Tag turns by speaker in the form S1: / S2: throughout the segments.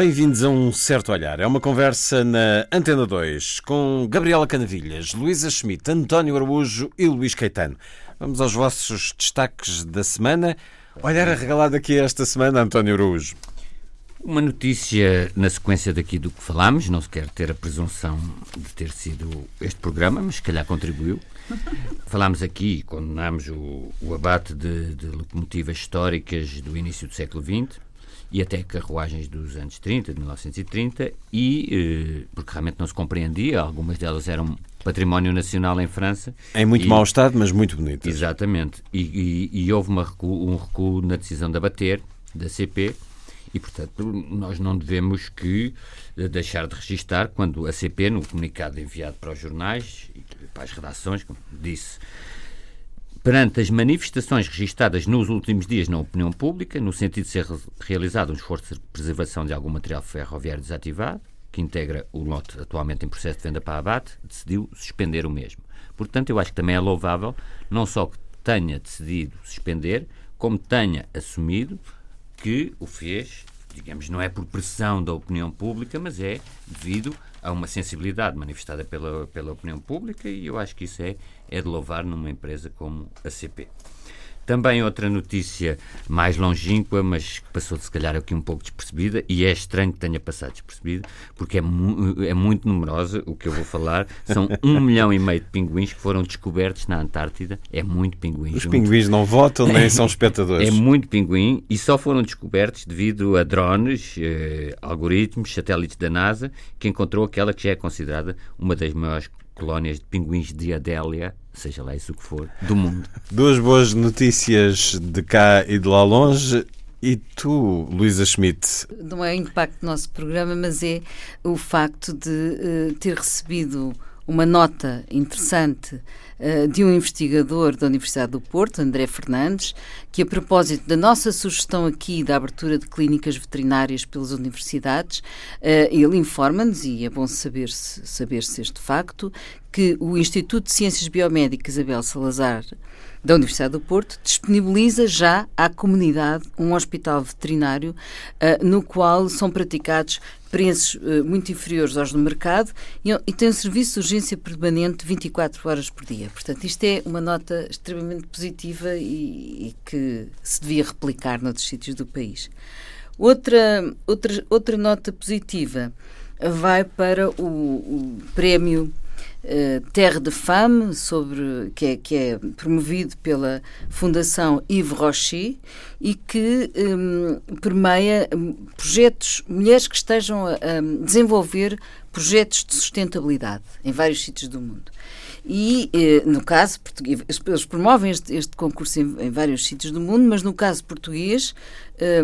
S1: Bem-vindos a um certo olhar. É uma conversa na Antena 2 com Gabriela Canavilhas, Luísa Schmidt, António Araújo e Luís Caetano. Vamos aos vossos destaques da semana. Olhar arregalado aqui esta semana, António Araújo.
S2: Uma notícia na sequência daqui do que falámos, não se quer ter a presunção de ter sido este programa, mas se calhar contribuiu. Falámos aqui e condenámos o, o abate de, de locomotivas históricas do início do século XX e até carruagens dos anos 30, de 1930, e eh, porque realmente não se compreendia, algumas delas eram património nacional em França.
S1: Em muito
S2: e,
S1: mau estado, mas muito bonito.
S2: Exatamente. E, e, e houve recuo, um recuo na decisão de abater, da CP, e, portanto, nós não devemos que eh, deixar de registar quando a CP, no comunicado enviado para os jornais e para as redações, como disse, perante as manifestações registadas nos últimos dias na opinião pública, no sentido de ser realizado um esforço de preservação de algum material ferroviário desativado, que integra o lote atualmente em processo de venda para abate, decidiu suspender o mesmo. Portanto, eu acho que também é louvável, não só que tenha decidido suspender, como tenha assumido que o fez, digamos, não é por pressão da opinião pública, mas é devido a uma sensibilidade manifestada pela, pela opinião pública e eu acho que isso é, é de louvar numa empresa como a CP. Também outra notícia mais longínqua, mas que passou se calhar aqui um pouco despercebida, e é estranho que tenha passado despercebida, porque é, mu é muito numerosa o que eu vou falar. São um milhão e meio de pinguins que foram descobertos na Antártida. É muito pinguim.
S1: Os pinguins não votam nem são espectadores.
S2: É muito pinguim e só foram descobertos devido a drones, eh, algoritmos, satélites da NASA, que encontrou aquela que já é considerada uma das maiores colónias de pinguins de Adélia, seja lá isso que for, do mundo.
S1: Duas boas notícias de cá e de lá longe. E tu, Luísa Schmidt?
S3: Não é o impacto do nosso programa, mas é o facto de uh, ter recebido uma nota interessante uh, de um investigador da Universidade do Porto, André Fernandes, que a propósito da nossa sugestão aqui da abertura de clínicas veterinárias pelas universidades, uh, ele informa-nos, e é bom saber-se saber -se este facto, que o Instituto de Ciências Biomédicas Abel Salazar da Universidade do Porto disponibiliza já à comunidade um hospital veterinário uh, no qual são praticados preços uh, muito inferiores aos do mercado e, e, tem um serviço de urgência permanente 24 horas por dia. Portanto, isto é uma nota extremamente positiva e, e que se devia replicar noutros sítios do país. Outra, outra, outra nota positiva vai para o, o prémio eh, Terre de Femme, sobre, que, é, que é promovido pela Fundação Yves Rocher e que um, permeia hum, projetos, mulheres que estejam a, a desenvolver projetos de sustentabilidade em vários sítios do mundo. E, eh, no caso português, eles promovem este, este concurso em, em, vários sítios do mundo, mas no caso português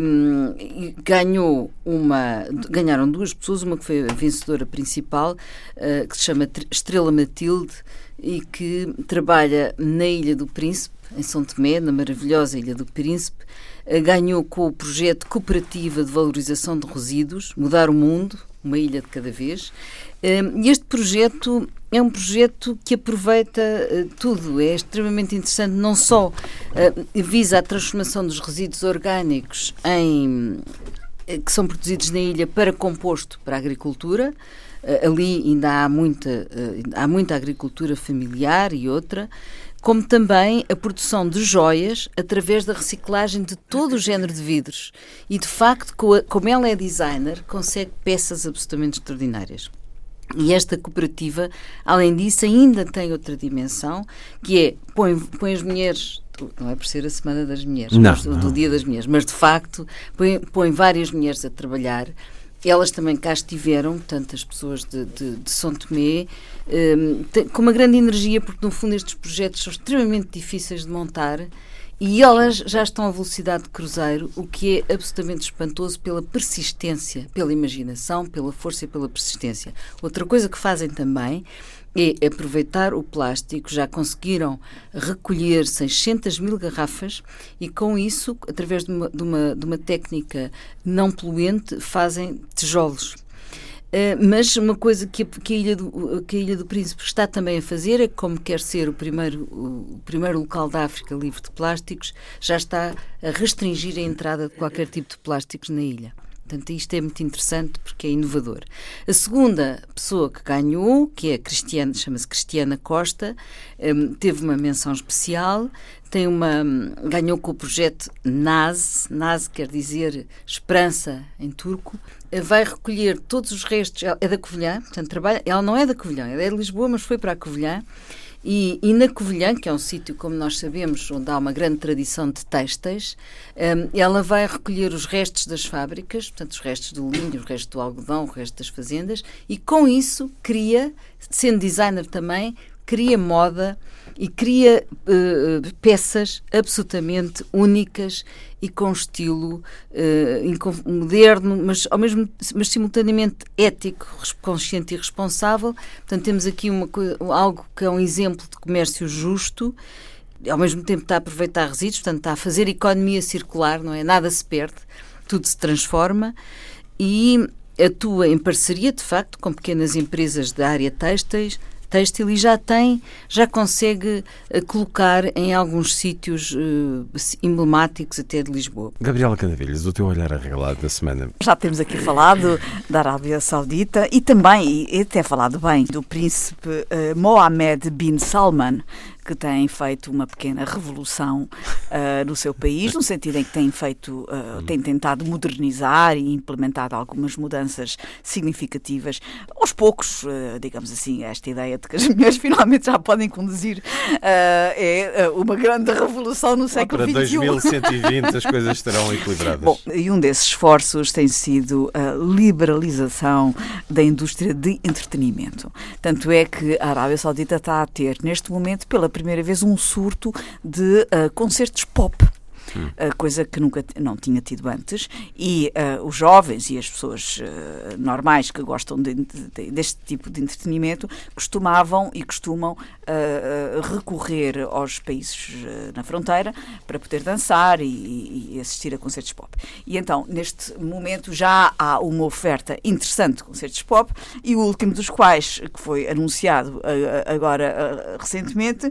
S3: um, ganhou uma, ganharam duas pessoas, uma que foi a vencedora principal, uh, que se chama Estrela Matilde e que trabalha na Ilha do Príncipe, em São Tomé, na maravilhosa Ilha do Príncipe, uh, ganhou com o projeto Cooperativa de Valorização de Resíduos, Mudar o Mundo, uma ilha de cada vez. E este projeto é um projeto que aproveita uh, tudo, é extremamente interessante, não só uh, visa a transformação dos resíduos orgânicos em, uh, que são produzidos na ilha para composto para a agricultura, ali ainda há muita, há muita agricultura familiar e outra, como também a produção de joias através da reciclagem de todo o género de vidros. E, de facto, como ela é designer, consegue peças absolutamente extraordinárias. E esta cooperativa, além disso, ainda tem outra dimensão, que é põe, põe as mulheres não é por ser a Semana das Mulheres,
S1: não,
S3: mas,
S1: não.
S3: do Dia das Mulheres, mas de facto põe, põe várias mulheres a trabalhar. Elas também cá estiveram, tantas pessoas de, de, de São Tomé, um, com uma grande energia, porque no fundo estes projetos são extremamente difíceis de montar E elas já estão a velocidade de cruzeiro, o que é absolutamente espantoso pela persistência, pela imaginação, pela força e pela persistência. Outra coisa que fazem também é aproveitar o plástico. Já conseguiram recolher 600 mil garrafas e, com isso, através de uma, de uma, de uma técnica não poluente, fazem tijolos. Uh, mas uma coisa que que, a Ilha do, que a Ilha do Príncipe está também a fazer é, como quer ser o primeiro, o primeiro local da África livre de plásticos, já está a restringir a entrada de qualquer tipo de plásticos na ilha. Portanto, isto é muito interessante porque é inovador. A segunda pessoa que ganhou, que é Cristiana, chama-se Cristiana Costa, um, teve uma menção especial, tem uma hum, ganhou com o projeto NAS, NAS quer dizer esperança em turco, vai recolher todos os restos, é da Covilhã, portanto trabalha, ela não é da Covilhã, ela é de Lisboa, mas foi para a Covilhã e, e, na Covilhã, que é um sítio, como nós sabemos, onde há uma grande tradição de têxteis, um, ela vai recolher os restos das fábricas, portanto, os restos do linho, os restos do algodão, o resto das fazendas, e com isso cria, sendo designer também, cria moda e cria uh, peças absolutamente únicas e com estilo uh, moderno, mas ao mesmo mas simultaneamente ético, consciente e responsável. Portanto, temos aqui uma, algo que é um exemplo de comércio justo. Ao mesmo tempo está a aproveitar resíduos, portanto está a fazer economia circular, não é? Nada se perde, tudo se transforma e atua em parceria, de facto, com pequenas empresas da área têxteis, têxtil e já tem, já consegue uh, colocar em alguns sítios uh, emblemáticos até de Lisboa.
S1: Gabriela Canavilhas, o teu olhar arreglado da semana.
S4: Já temos aqui falado da Arábia Saudita e também, e até falado bem, do príncipe uh, Mohammed bin Salman, que têm feito uma pequena revolução uh, no seu país, no sentido em que têm feito, uh, têm tentado modernizar e implementado algumas mudanças significativas. Aos poucos, uh, digamos assim, esta ideia de que as mulheres finalmente já podem conduzir é uma grande revolução no século
S1: XXI. Para 2120 as coisas estarão equilibradas.
S4: Bom, e um desses esforços tem sido a liberalização da indústria de entretenimento. Tanto é que a Arábia Saudita está a ter, neste momento, pela primeira vez um surto de uh, concertos pop hum. coisa que nunca não tinha tido antes, e uh, os jovens e as pessoas uh, normais que gostam de, de, deste tipo de entretenimento costumavam e costumam uh, recorrer aos países na fronteira para poder dançar e, e, assistir a concertos pop. E então, neste momento, já há uma oferta interessante de concertos pop, e o último dos quais, que foi anunciado agora recentemente,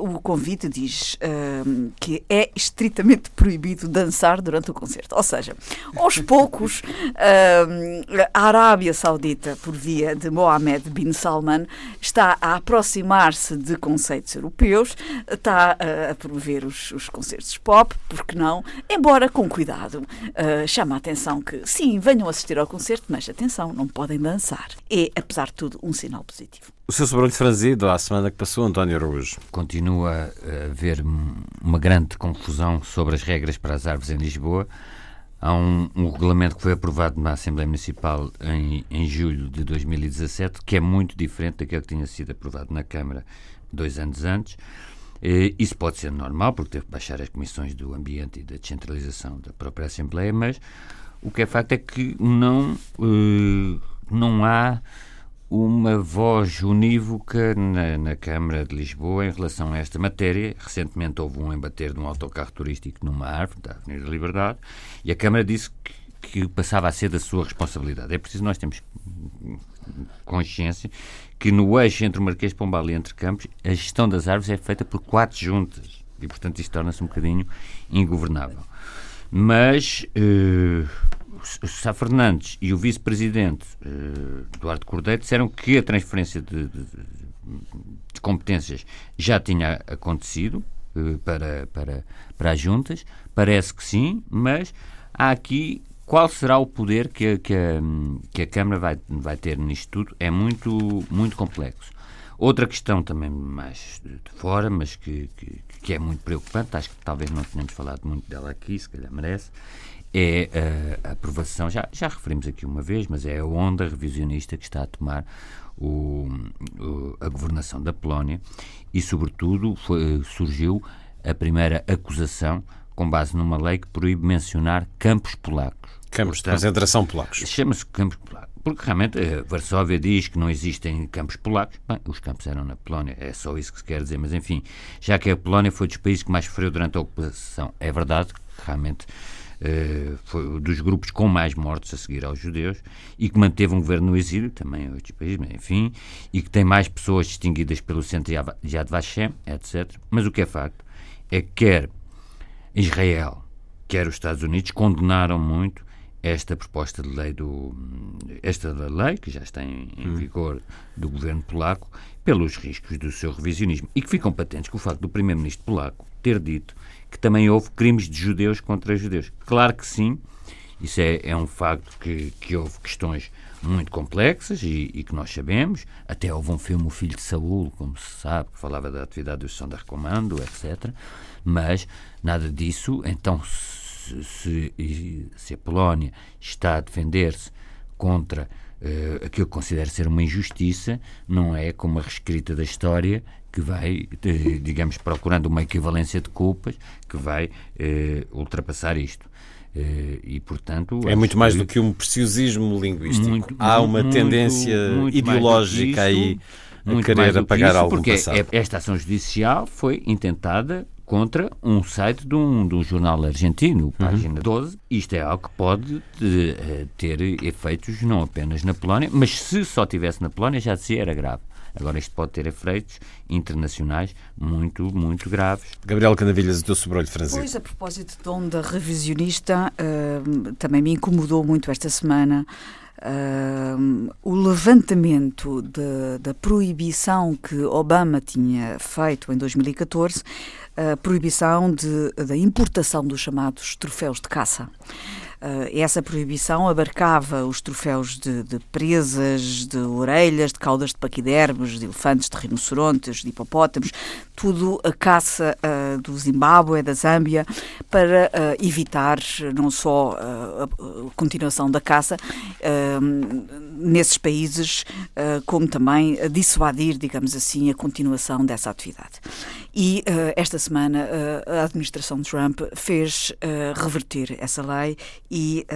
S4: o convite diz que é estritamente estritamente proibido dançar durante o concerto. Ou seja, aos poucos, a Arábia Saudita, por via de Mohammed bin Salman, está a aproximar-se de conceitos europeus, está a promover os, os concertos pop, porque não? Embora com cuidado. Uh, chama a atenção que, sim, venham assistir ao concerto, mas atenção, não podem dançar. É, apesar de tudo, um sinal positivo.
S1: O seu sobrolho franzido à semana que passou, António Araújo.
S2: Continua a haver uma grande confusão sobre as regras para as árvores em Lisboa. Há um, um regulamento que foi aprovado na Assembleia Municipal em, em julho de 2017, que é muito diferente daquele que tinha sido aprovado na Câmara dois anos antes. Isso pode ser normal, porque teve que baixar as comissões do ambiente e da descentralização da própria Assembleia, mas o que é facto é que não, eh, não há uma voz unívoca na, na, Câmara de Lisboa em relação a esta matéria. Recentemente houve um embater de um autocarro turístico numa árvore da Avenida da Liberdade e a Câmara disse que, que passava a ser da sua responsabilidade. É preciso nós temos consciência que no eixo entre o Marquês de Pombal e entre Campos a gestão das árvores é feita por quatro juntas e, portanto, isto torna-se um bocadinho ingovernável. Mas uh, Sá Fernandes e o vice-presidente uh, Eduardo Cordeiro disseram que a transferência de, de, de competências já tinha acontecido uh, para, para, para as juntas. Parece que sim, mas há aqui qual será o poder que a, que a, que a Câmara vai, vai ter nisto tudo? É muito, muito complexo. Outra questão também mais de fora, mas que, que, que, é muito preocupante, acho que talvez não tenhamos falado muito dela aqui, se calhar merece, é a aprovação, já, já referimos aqui uma vez, mas é a onda revisionista que está a tomar o, o, a governação da Polónia e, sobretudo, foi, surgiu a primeira acusação com base numa lei que proíbe mencionar campos polacos.
S1: Campos de concentração polacos.
S2: Chama-se campos polacos. Porque realmente a Varsóvia diz que não existem campos polacos. Bem, os campos eram na Polónia, é só isso que se quer dizer. Mas enfim, já que a Polónia foi dos países que mais sofreu durante a ocupação, é verdade que realmente dos grupos com mais mortes a seguir aos judeus e que manteve um governo no exílio, também em outros países, mas enfim, e que tem mais pessoas distinguidas pelo centro de Yad Vashem, etc. Mas o que é facto é que quer Israel, quer os Estados Unidos condenaram muito esta proposta de lei do esta lei que já está em, em hum. vigor do governo polaco pelos riscos do seu revisionismo e que ficam patentes com o facto do primeiro-ministro polaco ter dito que também houve crimes de judeus contra judeus. Claro que sim, isso é, é um facto que, que houve questões muito complexas e, e, que nós sabemos. Até houve um filme, O Filho de Saúl, como se sabe, que falava da atividade do Sonderkommando, etc. Mas nada disso, então se, se a Polónia está a defender-se contra uh, aquilo que considera ser uma injustiça, não é como a reescrita da história que vai, digamos, procurando uma equivalência de culpas que vai uh, ultrapassar isto. Uh, e, portanto,
S1: é muito mais do que um preciosismo linguístico. Muito, Há uma muito, tendência muito ideológica aí a querer apagar isso, algo
S2: porque
S1: passado. É,
S2: esta ação judicial foi intentada contra um site de um, de um jornal argentino, uhum. página uhum. 12. Isto é algo que pode de, eh, ter efeitos não apenas na Polónia, mas se só tivesse na Polónia já de si era grave. Agora, isto pode ter efeitos internacionais muito, muito graves.
S1: Gabriel Canavilhas, o teu sobrolho franzino.
S4: Pois, a propósito de onda revisionista, uh, também me incomodou muito esta semana Uh, o levantamento de, da proibição que Obama tinha feito em 2014, a proibição de, da importação dos chamados troféus de caça. Uh, essa proibição abarcava os troféus de, de, presas, de orelhas, de caudas de paquidermos, de elefantes, de rinocerontes, de hipopótamos, tudo a caça uh, do Zimbábue, da Zâmbia, para uh, evitar não só a continuação da caça nesses países, como também dissuadir, digamos assim, a continuação dessa atividade. E esta semana a administração Trump fez reverter essa lei e,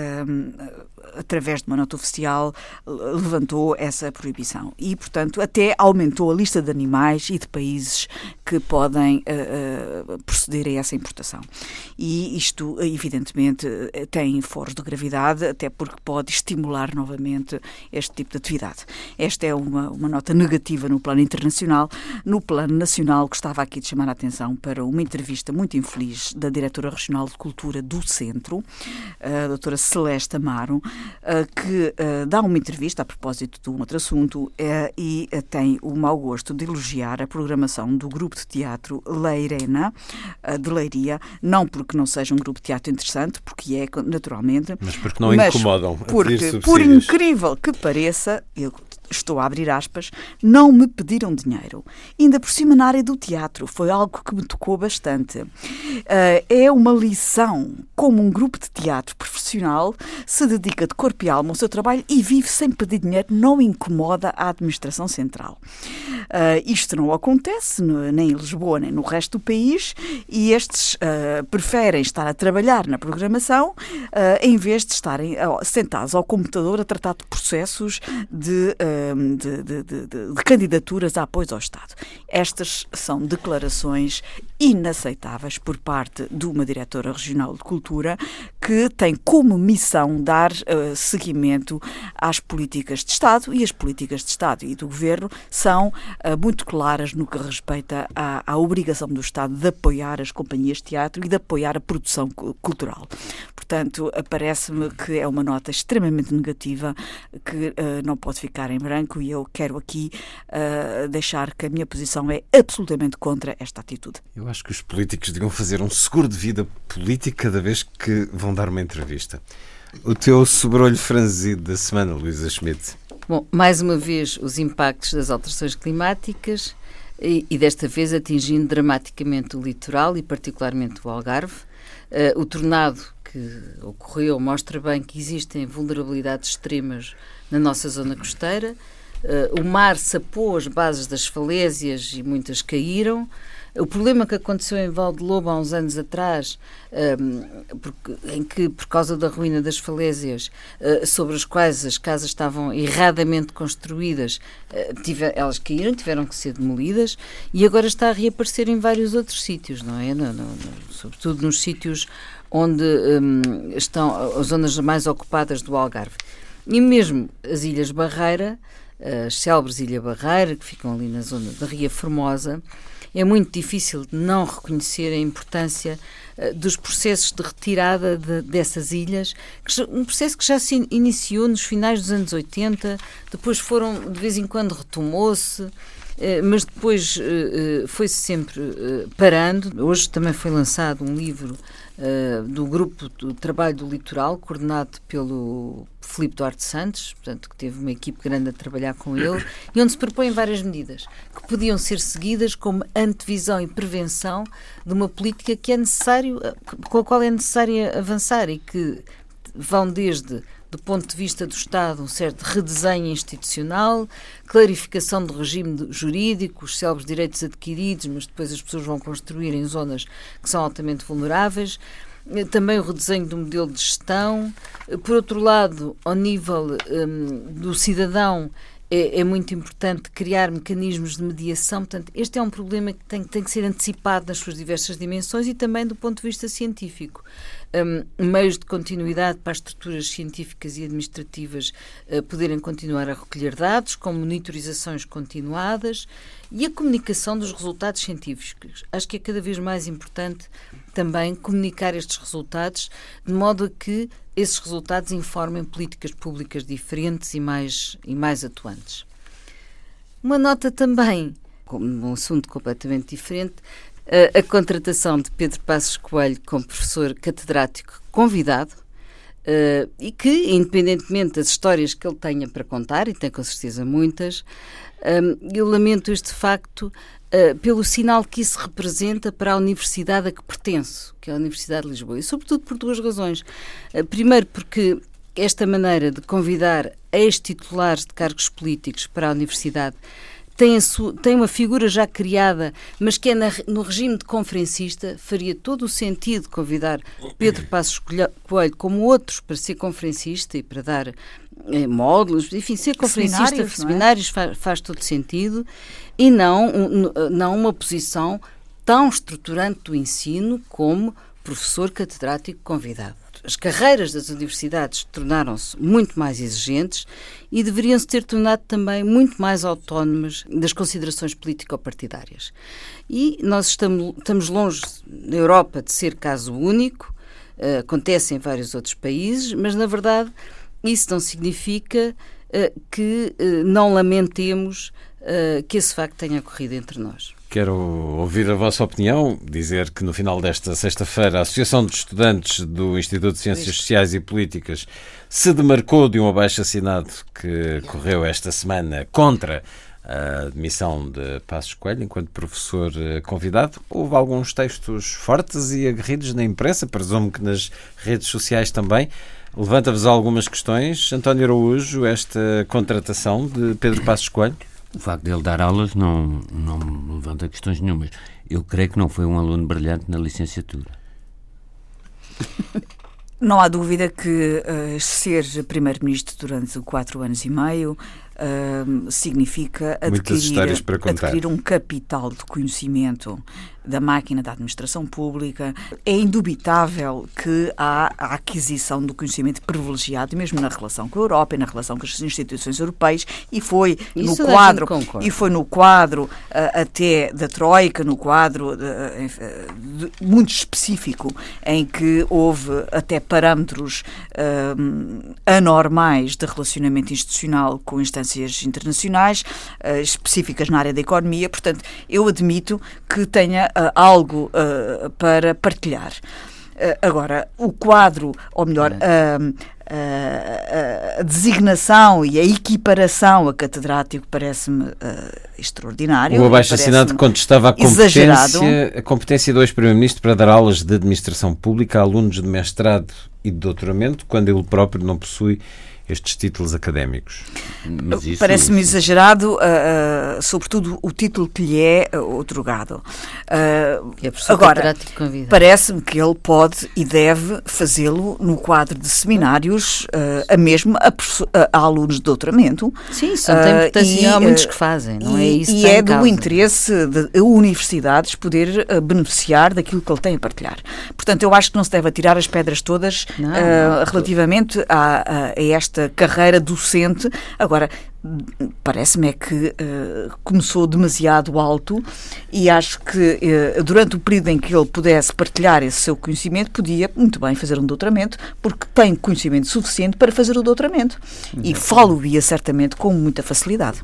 S4: através de uma nota oficial, levantou essa proibição. E, portanto, até aumentou a lista de animais e de países que podem uh, proceder a essa importação. E isto, evidentemente, tem foros de gravidade, até porque pode estimular novamente este tipo de atividade. Esta é uma, uma nota negativa no plano internacional. No plano nacional, gostava aqui de chamar a atenção para uma entrevista muito infeliz da diretora regional de cultura do Centro, a doutora Celeste Amaro, eh, que eh, dá uma entrevista a propósito de um outro assunto eh, e tem o mau gosto de elogiar a programação do grupo de teatro Leirena, de Leiria, não porque não seja um grupo de teatro interessante, porque é, naturalmente.
S1: Mas porque não mas incomodam.
S4: Porque, por incrível que pareça, eu estou a abrir aspas, não me pediram dinheiro. Ainda por cima na área do teatro, foi algo que me tocou bastante. Uh, é uma lição como um grupo de teatro profissional se dedica de corpo e alma ao seu trabalho e vive sem pedir dinheiro, não incomoda a administração central. Uh, isto não acontece no, em Lisboa nem no resto do país e estes uh, preferem estar a trabalhar na programação em vez de estarem sentados ao computador a tratar de processos de Ehm, de, de, de, candidaturas a apoio ao Estado. Estas são declarações inaceitáveis por parte de uma diretora regional de cultura que tem como missão dar uh, seguimento às políticas de Estado e as políticas de Estado e do Governo são uh, muito claras no que respeita à, à obrigação do Estado de apoiar as companhias de teatro e de apoiar a produção cultural. Portanto, parece-me que é uma nota extremamente negativa que uh, não pode ficar em branco e eu quero aqui deixar que a minha posição é absolutamente contra esta atitude.
S1: Eu acho que os políticos deviam fazer um seguro de vida político cada vez que vão dar uma entrevista. O teu sobrolho franzido da semana, Luísa Schmidt.
S3: Bom, mais uma vez os impactos das alterações climáticas e, e desta vez atingindo dramaticamente o litoral e particularmente o Algarve. Uh, o tornado que ocorreu mostra bem que existem vulnerabilidades extremas na nossa zona costeira. Uh, o mar sapou as bases das falésias e muitas caíram. O problema que aconteceu em Valdelobo há uns anos atrás, um, porque, em que, por causa da ruína das falésias, uh, sobre as quais as casas estavam erradamente construídas, uh, tive, elas caíram, tiveram que ser demolidas, e agora está a reaparecer em vários outros sítios, não é? No, no, no, sobretudo nos sítios onde um, estão as zonas mais ocupadas do Algarve. E mesmo as Ilhas Barreira, as célebres Ilha Barreira, que ficam ali na zona da Ria Formosa, é muito difícil não reconhecer a importância uh, dos processos de retirada de, dessas ilhas, um processo que já se iniciou nos finais dos anos 80, depois foram, de vez em quando retomou-se, eh, mas depois eh, eh, foi-se sempre parando. Hoje também foi lançado um livro do grupo do Trabalho do Litoral, coordenado pelo Filipe Duarte Santos, portanto, que teve uma equipe grande a trabalhar com ele, e onde se propõem várias medidas que podiam ser seguidas como antevisão e prevenção de uma política que é necessário, com a qual é necessário avançar e que vão desde do ponto de vista do Estado, um certo redesenho institucional, clarificação do regime jurídico, os célebres direitos adquiridos, mas depois as pessoas vão construir em zonas que são altamente vulneráveis. Eh, também o redesenho do modelo de gestão. Eh, por outro lado, ao nível um, do cidadão, é, é, muito importante criar mecanismos de mediação. Portanto, este é um problema que tem, tem que ser antecipado nas suas diversas dimensões e também do ponto de vista científico um, meios de continuidade para as estruturas científicas e administrativas uh, poderem continuar a recolher dados, com monitorizações continuadas e a comunicação dos resultados científicos. Acho que é cada vez mais importante também comunicar estes resultados de modo a que esses resultados informem políticas públicas diferentes e mais, e mais atuantes. Uma nota também, como um assunto completamente diferente, a, contratação de Pedro Passos Coelho como professor catedrático convidado uh, e que, independentemente das histórias que ele tenha para contar, e tem com certeza muitas, um, eu lamento este facto uh, pelo sinal que isso representa para a universidade a que pertenço, que é a Universidade de Lisboa, e sobretudo por duas razões. Uh, primeiro, porque esta maneira de convidar ex-titulares de cargos políticos para a universidade tem, tem uma figura já criada, mas que é na, no regime de conferencista, faria todo o sentido convidar Pedro Passos Coelho, como outros, para ser conferencista e para dar eh, módulos, enfim, ser conferencista, seminários, é? seminários faz, faz todo sentido, e não, não uma posição tão estruturante do ensino como professor catedrático convidado as carreiras das universidades tornaram-se muito mais exigentes e deveriam se ter tornado também muito mais autónomas das considerações político-partidárias. E nós estamos, estamos longe, na Europa, de ser caso único, uh, acontece em vários outros países, mas na verdade isso não significa uh, que uh, não lamentemos que esse facto tenha ocorrido entre nós.
S1: Quero ouvir a vossa opinião, dizer que no final desta sexta-feira a Associação de Estudantes do Instituto de Ciências Sociais e Políticas se demarcou de um abaixo-assinado que correu esta semana contra a admissão de Passos Coelho enquanto professor eh, convidado. Houve alguns textos fortes e aguerridos na imprensa, presumo que nas redes sociais também. Levanta-vos algumas questões. António Araújo, esta contratação de Pedro Passos Coelho?
S2: O facto de ele dar aulas não, não levanta questões nenhumas. Eu creio que não foi um aluno brilhante na licenciatura.
S4: Não há dúvida que uh, ser primeiro-ministro durante quatro anos e meio uh, significa adquirir, adquirir um capital de conhecimento da máquina da administração pública. É indubitável que há a aquisição do conhecimento privilegiado, mesmo na relação com a Europa e na relação com as instituições europeias, e foi Isso no quadro e foi no quadro uh, até da Troika, no quadro uh, muito específico em que houve até parâmetros uh, anormais de relacionamento institucional com instâncias internacionais específicas na área da economia. Portanto, eu admito que tenha uh, algo uh, para partilhar. Uh, agora, o quadro, ou melhor, a designação e a equiparação a catedrático parece-me extraordinário.
S1: O abaixo-assinado contestava a competência, a competência do ex-primeiro-ministro para dar aulas de administração pública a alunos de mestrado e de doutoramento, quando ele próprio não possui estes títulos académicos?
S4: Parece-me exagerado, uh, uh, sobretudo o título que lhe é uh, otorgado.
S3: É
S4: agora, parece-me que ele pode e deve fazê-lo no quadro de seminários, a mesmo a, a, alunos de doutoramento.
S3: Sim, isso não tem importância. E, há muitos que fazem, não é
S4: e,
S3: é isso
S4: E é do causa. interesse de universidades poder beneficiar daquilo que ele tem a partilhar. Portanto, eu acho que não se deve atirar as pedras todas não, não, relativamente a, a esta carreira docente. Agora, parece-me é que uh, começou demasiado alto e acho que uh, durante o período em que ele pudesse partilhar esse seu conhecimento, podia muito bem fazer um doutoramento, porque tem conhecimento suficiente para fazer o doutoramento. E falo-ia certamente com muita facilidade.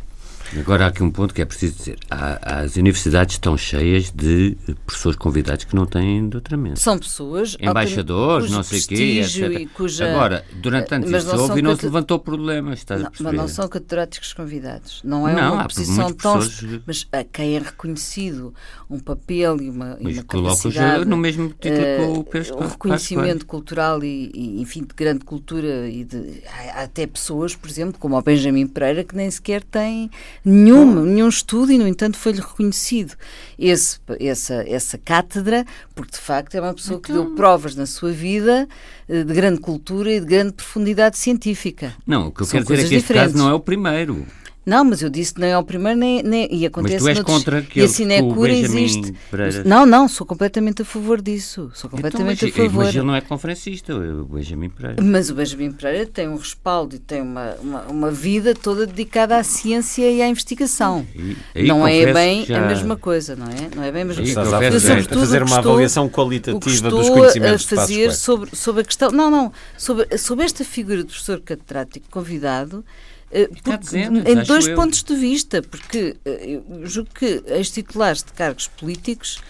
S2: Agora há aqui um ponto que é preciso dizer. Há, as universidades estão cheias de professores convidados que não têm doutoramento.
S3: São pessoas...
S2: Embaixadores, não sei o quê, etc. Cuja... Agora, durante tanto isso houve e não se levantou problemas, estás
S3: não,
S2: a perceber?
S3: Mas não são catedráticos convidados. Não é não, uma posição tão... Professores... Mas a quem é reconhecido um papel e uma, mas e uma capacidade...
S2: no mesmo título uh, que o Pedro
S3: Um reconhecimento cultural e, e, enfim, de grande cultura e de... Há até pessoas, por exemplo, como o Benjamin Pereira, que nem sequer têm Nenhum, nenhum estudo e, no entanto, foi-lhe reconhecido esse, essa, essa cátedra, porque de facto é uma pessoa então... que deu então- provas na sua vida eh, de grande cultura e de grande profundidade científica.
S2: Não, o que eu São quero dizer é que este caso não é o primeiro.
S3: Não, mas eu disse que nem é o primeiro, nem, nem e acontece
S2: Mas tu és
S3: noutros,
S2: contra que
S3: e a sinecura existe. Pereira... Não, não, sou completamente a favor disso. Sou então, completamente
S2: então,
S3: mas, a favor.
S2: Mas ele não é conferencista, o Benjamin Pereira.
S3: Mas o Benjamin Pereira tem um respaldo e tem uma, uma, uma vida toda dedicada à ciência e à investigação. E, aí não é bem já... a mesma coisa, não é? Não é bem a mesma
S1: coisa. Estás a fazer uma avaliação qualitativa dos conhecimentos
S3: a fazer sobre, sobre a questão. Não, não, sobre, sobre esta figura do professor catedrático convidado. Eh, dizendo, em dois eu. pontos de vista, porque eh, eu julgo que as titulares de cargos políticos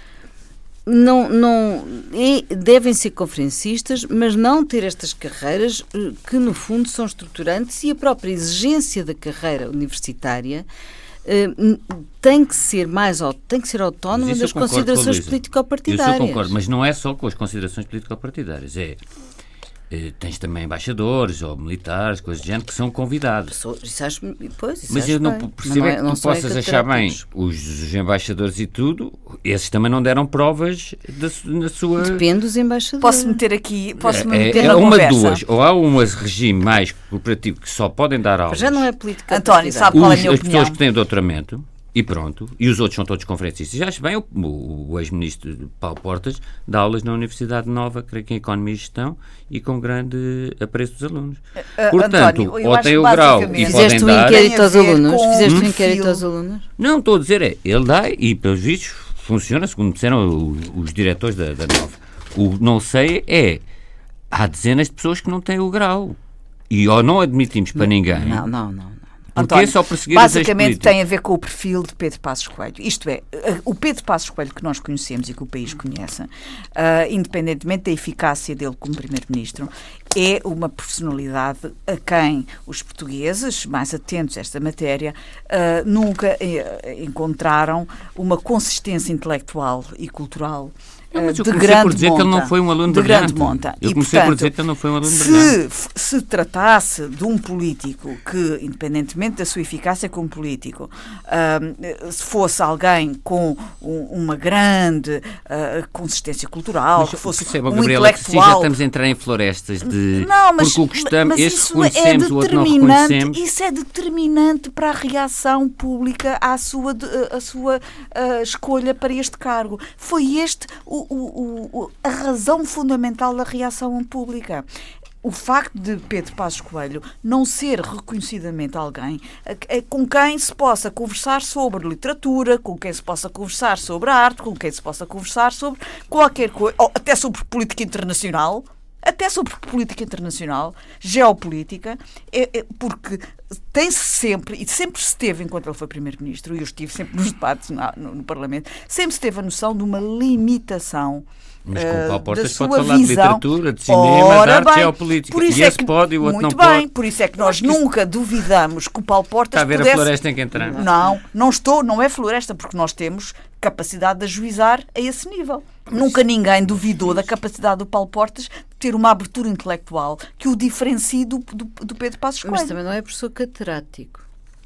S3: não, não devem ser conferencistas, mas não ter estas carreiras eh, que no fundo são estruturantes e a própria exigência da carreira universitária tem que ser mais tem que ser autónoma das considerações político-partidárias.
S2: Isso eu concordo, mas não é só com as considerações político-partidárias, é eh, tens também embaixadores ou militares, coisas de género, que são convidados.
S3: Isso acho, pois, isso
S2: Mas eu não percebo é, que tu possas achar bem os, os, embaixadores e tudo, esses também não deram provas da, na sua.
S3: Depende dos embaixadores.
S4: Posso meter aqui, posso
S2: é,
S4: meter
S2: é,
S4: é
S2: uma
S4: conversa.
S2: duas, ou há um regime mais corporativo que só podem dar aulas.
S3: Já não é política.
S4: António, sabe qual é a minha
S2: As
S4: opinião?
S2: pessoas que têm doutoramento e pronto. E os outros são todos conferencistas. Já acho bem, o, o, o ex-ministro Paulo Portas dá aulas na Universidade Nova, creio que em Economia e Gestão, e com grande apreço dos alunos. Uh, Portanto, António, ou tem o grau e
S3: Fizeste um inquérito aos alunos? Fizeste um inquérito aos alunos?
S2: Não, estou a dizer, é, ele dá e, pelos vistos, funciona, segundo disseram os, os diretores da, da Nova. O não sei é, há dezenas de pessoas que não têm o grau. E ou não admitimos para ninguém.
S3: Não, não, não.
S4: António, só perseguir basicamente tem a ver com o perfil de Pedro Passos Coelho. Isto é, eh, o Pedro Passos Coelho que nós conhecemos e que o país conhece, uh, independentemente da eficácia dele como Primeiro-Ministro, é uma personalidade a quem os portugueses, mais atentos a esta matéria, uh, nunca encontraram uma consistência intelectual e cultural não, mas eu de grande por
S2: dizer
S4: monta,
S2: que ele não foi um aluno
S4: de
S2: grande
S4: monta.
S2: Eu e, comecei portanto, por dizer que ele não foi um aluno
S4: se,
S2: brilhante.
S4: Se tratasse de um político que, independentemente da sua eficácia como político, uh, se fosse alguém com um, uma grande uh, consistência cultural, mas, que fosse perceba, um Gabriela, intelectual...
S2: Se já estamos a entrar em florestas de... Não, mas, porque o que estamos, mas isso é o outro não reconhecemos.
S4: Isso é determinante para a reação pública à sua, à sua uh, escolha para este cargo. Foi este o, o, o, a razão fundamental da reação pública. O facto de Pedro Passos Coelho não ser reconhecidamente alguém com quem se possa conversar sobre literatura, com quem se possa conversar sobre arte, com quem se possa conversar sobre qualquer coisa, ou até sobre política internacional, até sobre política internacional, geopolítica, é, é, porque tem-se sempre, e sempre se teve, enquanto ele foi Primeiro-Ministro, e eu estive sempre nos debates na, no, no, Parlamento, sempre se teve a noção de uma limitação.
S2: Mas com o Paulo Portas pode falar visão. de literatura, de cinema, Ora, de arte bem, geopolítica. Por isso e é que, pode e o outro
S4: muito
S2: não
S4: bem,
S2: pode.
S4: por isso é que nós nunca duvidamos que o Paulo Portas
S2: Está a ver
S4: pudesse...
S2: a floresta em que entramos.
S4: Não, não estou, não é floresta, porque nós temos capacidade de ajuizar a esse nível. Nunca ninguém duvidou da capacidade do Paulo Portas ter uma abertura intelectual que o diferencie do, do, do Pedro Passos Coelho.
S3: Mas também não é professor catedrático.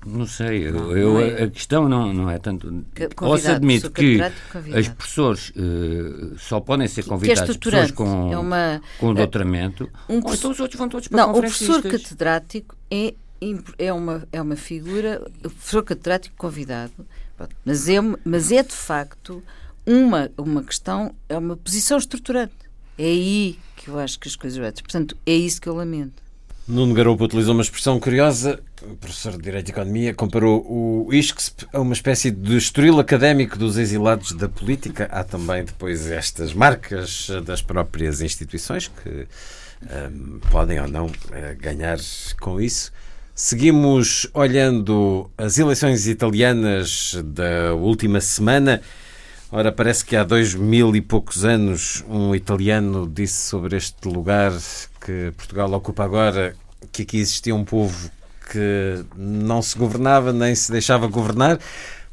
S2: Não sei, eu, eu,
S3: é.
S2: a questão não, não é tanto.
S3: Convidado,
S2: Ou se admite que
S3: convidado.
S2: os professores eh, só podem ser
S3: que é
S2: pessoas com,
S3: é uma-
S2: com doutoramento,
S3: um
S2: ou então os outros vão todos para
S3: Não, o professor catedrático é, é, uma, é uma figura, o professor catedrático convidado, mas é, mas é de facto uma, uma questão, é uma posição estruturante. É aí que eu acho que as coisas vão. Portanto, é isso que eu lamento.
S1: Nuno Garoupa utilizou uma expressão curiosa. Professor de Direito e Economia comparou o ISCSP a uma espécie de estoril académico dos exilados da política. Há também depois estas marcas das próprias instituições que hum, podem ou não eh, ganhar com isso. Seguimos olhando as eleições italianas da última semana. Ora, parece que há dois mil e poucos anos um italiano disse sobre este lugar que Portugal ocupa agora que aqui existia um povo que não se governava nem se deixava governar.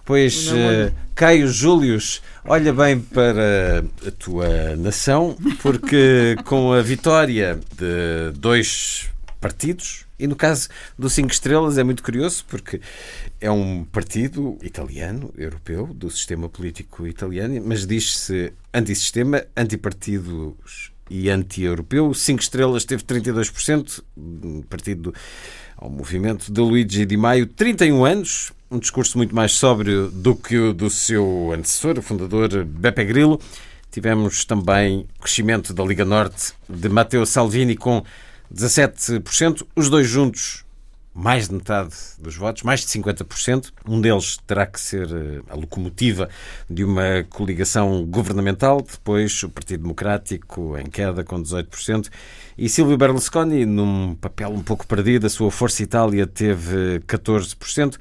S1: Pois, eh, Caio Július, olha bem para a tua nação, porque com a vitória de dois partidos, e no caso do Cinco Estrelas é muito curioso, porque é um partido italiano, europeu, do sistema político italiano, mas diz-se antissistema, antipartidos e anti-europeu. Cinco Estrelas teve 32%, um partido ao movimento de Luigi Di Maio, 31 anos, um discurso muito mais sóbrio do que o do seu antecessor, o fundador Beppe Grillo. Tivemos também o crescimento da Liga Norte de Matteo Salvini com 17%, os dois juntos mais de metade dos votos, mais de 50%. Um deles terá que ser eh, a locomotiva de uma coligação governamental. Depois, o Partido Democrático em queda com 18%. E Silvio Berlusconi, num papel um pouco perdido, a sua Força Itália teve 14%.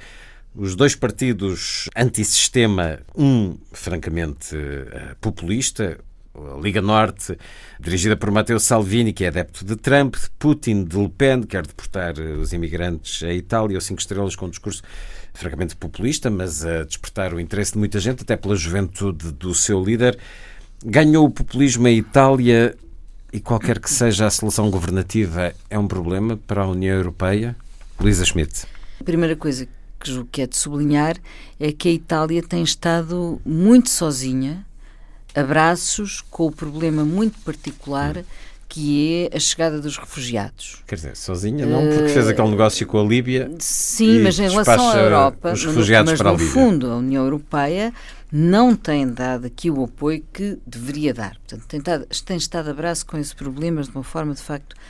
S1: Os dois partidos antissistema, um francamente eh, populista, a Liga Norte, dirigida por Matteo Salvini, que é adepto de Trump, Putin de Le Pen, quer deportar eh, os imigrantes à Itália, ou Cinco Estrelas com um discurso francamente populista, mas a despertar o interesse de muita gente, até pela juventude do seu líder. Ganhou o populismo a Itália e qualquer que seja a solução governativa é um problema para a União Europeia? Luísa Schmidt.
S3: A primeira coisa que julgo que é de sublinhar é que a Itália tem estado muito sozinha, a braços, com o problema muito particular que é a chegada dos refugiados.
S1: Quer dizer, sozinha não, porque fez aquele negócio com a Líbia.
S3: Sim, mas em relação à Europa,
S1: os
S3: no-
S1: refugiados
S3: mas
S1: para a
S3: no
S1: Líbia.
S3: fundo a União Europeia não tem dado aqui o apoio que deveria dar. Portanto, tem, estado- tem estado a braço com esses problemas de uma forma de facto eh,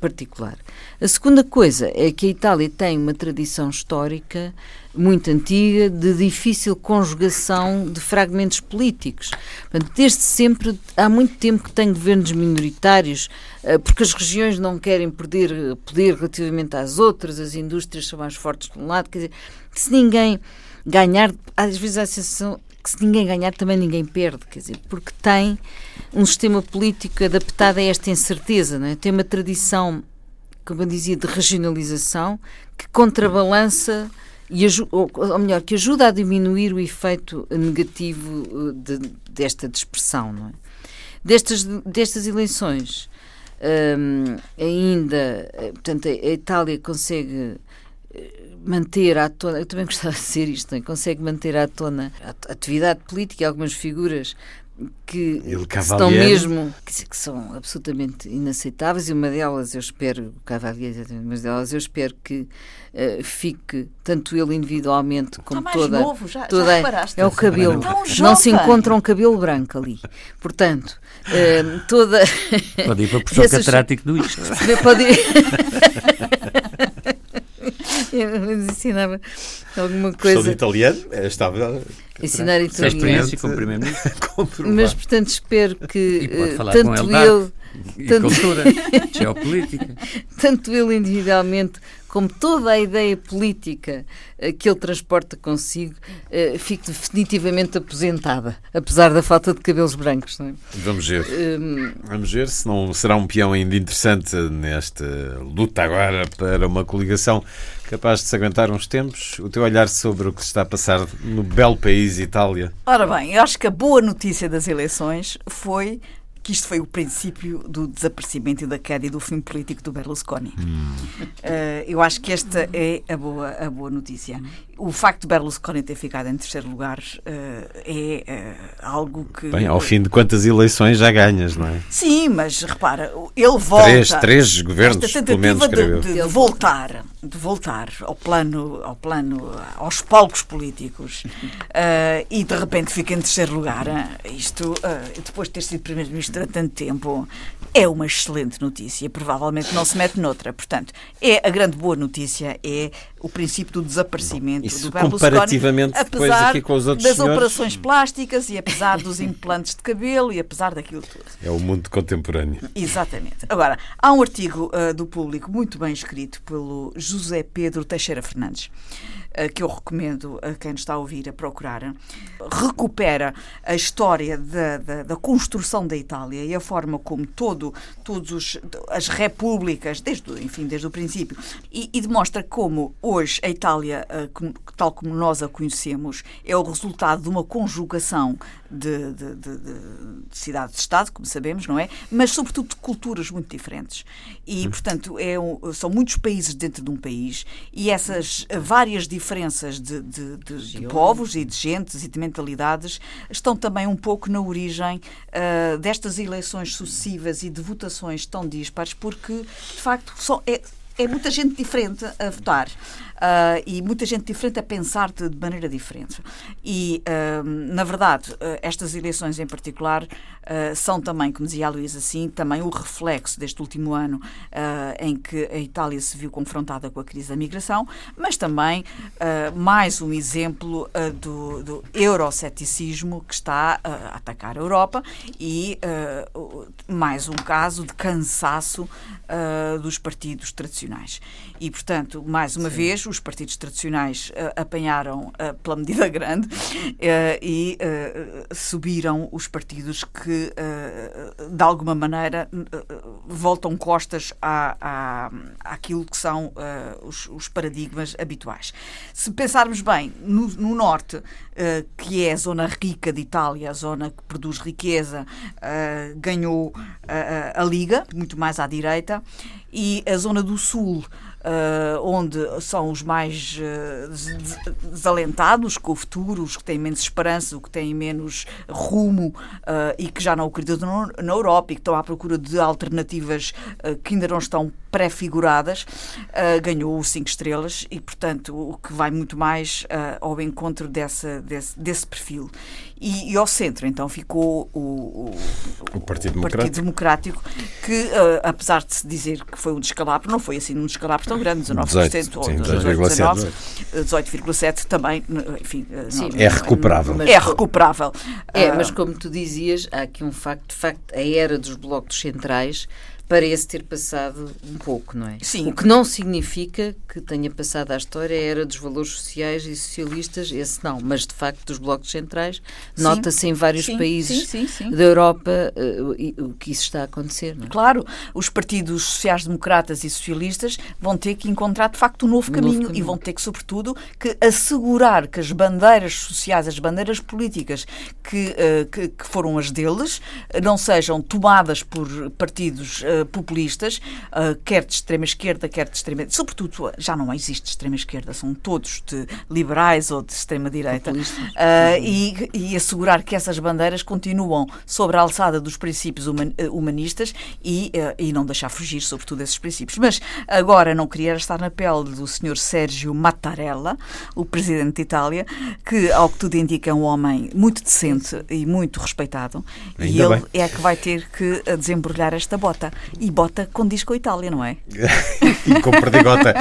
S3: particular. A segunda coisa é que a Itália tem uma tradição histórica muito antiga de difícil conjugação de fragmentos políticos. Portanto, desde sempre, há muito tempo que tem governos minoritários, eh, porque as regiões não querem perder eh, poder relativamente às outras, as indústrias são mais fortes de um lado, quer dizer, se ninguém ganhar, às vezes há a sensação que se ninguém ganhar também ninguém perde, quer dizer, porque tem um sistema político adaptado a esta incerteza, não é? tem uma tradição, como eu dizia, de regionalização que contrabalança e ou, melhor, que ajuda a diminuir o efeito negativo eh, de- desta dispersão, não é? Destas, destas eleições, hum, ainda, eh, portanto, a Itália consegue manter à tona, eu também gostava de dizer isto, não é? consegue manter à tona a atividade política e algumas figuras que, estão mesmo, que, que são absolutamente inaceitáveis e uma delas eu espero, o Cavalier, exatamente, mas delas eu espero que eh, fique tanto ele individualmente como
S4: mais
S3: toda,
S4: novo, já- já
S3: toda
S4: reparaste?
S3: é o cabelo,
S4: Tão
S3: não se encontra um cabelo branco ali, portanto eh, toda
S2: Pode ir para o professor
S3: Essas-
S2: catedrático do ISC.
S3: Pode ir. Eu ensinava alguma
S1: Professor de
S3: coisa.
S1: italiano, eh, estava
S3: Ensinar italiano.
S2: experiência como primeiro-ministro.
S3: Mas, portanto, espero que
S2: E pode
S3: eh,
S2: falar com
S3: tanto
S2: ele de
S3: ele,
S2: e
S3: Tanto-
S2: cultura, geopolítica.
S3: tanto ele individualmente, como toda a ideia política eh, que ele transporta consigo, fique definitivamente aposentada, apesar da falta de cabelos brancos. Não é?
S1: Vamos ver.
S3: Hum,
S1: Vamos ver se não será um peão ainda interessante nesta luta agora para uma coligação capaz de se aguentar uns tempos. O teu olhar sobre o que se está a passar no belo país Itália.
S4: Ora bem, eu acho que a boa notícia das eleições foi que isto foi o princípio do desaparecimento e da queda e do fim político do Berlusconi. Hum. Uh, eu acho que esta é a boa, a boa notícia. O facto de Berlusconi ter ficado em terceiro lugar uh, é uh, algo que.
S1: Bem, ao fim de quantas eleições já ganhas, não é?
S4: Sim, mas repara, ele volta.
S1: Três, três governos, pelo menos,
S4: de, de, de, voltar, de voltar ao plano, ao plano, aos palcos políticos e de repente fica em terceiro lugar. Isto, depois de ter sido primeiro-ministro há tanto tempo, é uma excelente notícia. Provavelmente não se mete noutra. Portanto, é a grande boa notícia é o princípio do desaparecimento
S1: Isso,
S4: do Berlusconi,
S1: comparativamente apesar aqui com os outros
S4: das
S1: senhores...
S4: operações plásticas e apesar dos implantes de cabelo e apesar daquilo tudo.
S1: É o mundo contemporâneo.
S4: Exatamente. Agora, há um artigo uh, do público muito bem escrito pelo José Pedro Teixeira Fernandes que eu recomendo a quem está a ouvir a procurar, recupera a história da, da, da construção da Itália e a forma como todo, todos as repúblicas, desde, enfim, desde o princípio, e, e demonstra como hoje a Itália, eh, tal como nós a conhecemos, é o resultado de uma conjugação de, de, de, de cidades-estado, como sabemos, não é? Mas, sobretudo, de culturas muito diferentes. E, hum. portanto, é um, são muitos países dentro de um país e essas várias diferenças de, de, de povos e de gentes e de mentalidades estão também um pouco na origem uh, destas eleições sucessivas e de votações tão dispares, porque, de facto, só é, é muita gente diferente a votar uh, e muita gente diferente a pensar de, de maneira diferente. E, uh, na verdade, uh, estas eleições em particular são também, como dizia a Luísa, assim, também o reflexo deste último ano em que a Itália se viu confrontada com a crise da migração, mas também mais um exemplo do, do euroceticismo que está a atacar a Europa e mais um caso de cansaço dos partidos tradicionais. E, portanto, mais uma Sim. vez, os partidos tradicionais uh, apanharam uh, pela medida grande uh, e subiram os partidos que, de alguma maneira, voltam costas à, à, àquilo que são os, os, paradigmas habituais. Se pensarmos bem, no, no Norte, que é a zona rica de Itália, a zona que produz riqueza, ganhou a Liga, muito mais à direita, e a zona do Sul uh, onde são os mais uh, desalentados com o futuro, os que têm menos esperança, os que têm menos rumo uh, e que já não acreditam na Europa e que estão à procura de alternativas que ainda não estão pré-figuradas, ganhou o 5 estrelas e, portanto, o que vai muito mais ao encontro dessa, desse, desse perfil. E, e, ao centro, então, ficou o, o,
S1: o Partido,
S4: o
S1: Partido
S4: Democrático, que, uh, apesar de se dizer que foi um descalabro, não foi assim um descalabro tão grande, 19%, 18, ou 18,7% também, enfim.
S1: Sim, não, é recuperável.
S4: é recuperável.
S3: É, uh, mas como tu dizias, há aqui um facto, de facto, a era dos blocos centrais parece ter passado um pouco, não é?
S4: Sim.
S3: O que não significa que tenha passado à história era dos valores sociais e socialistas, esse não, mas de facto dos blocos centrais, nota-se em vários sim, países sim, sim, da Europa uh, o que isso está a acontecer. Não é?
S4: Claro, os partidos sociais-democratas e socialistas vão ter que encontrar de facto um novo, um caminho, novo caminho, e vão ter que, sobretudo, que assegurar que as bandeiras sociais, as bandeiras políticas que, uh, que, que, foram as deles, não sejam tomadas por partidos uh, populistas, uh, quer de extrema esquerda, quer de extrema. Sobretudo, já não existe extrema esquerda, são todos de liberais ou de extrema direita. Uh, e, e, assegurar que essas bandeiras continuam sobre a alçada dos princípios humanistas e, uh, e não deixar fugir, sobretudo, esses princípios. Mas agora não queria estar na pele do senhor Sérgio Mattarella, o presidente de Itália, que, ao que tudo indica, é um homem muito decente e muito respeitado. Ainda e ele bem. é que vai ter que desembrulhar esta bota e bota condiz com a Itália, não é?
S1: e com perdigota.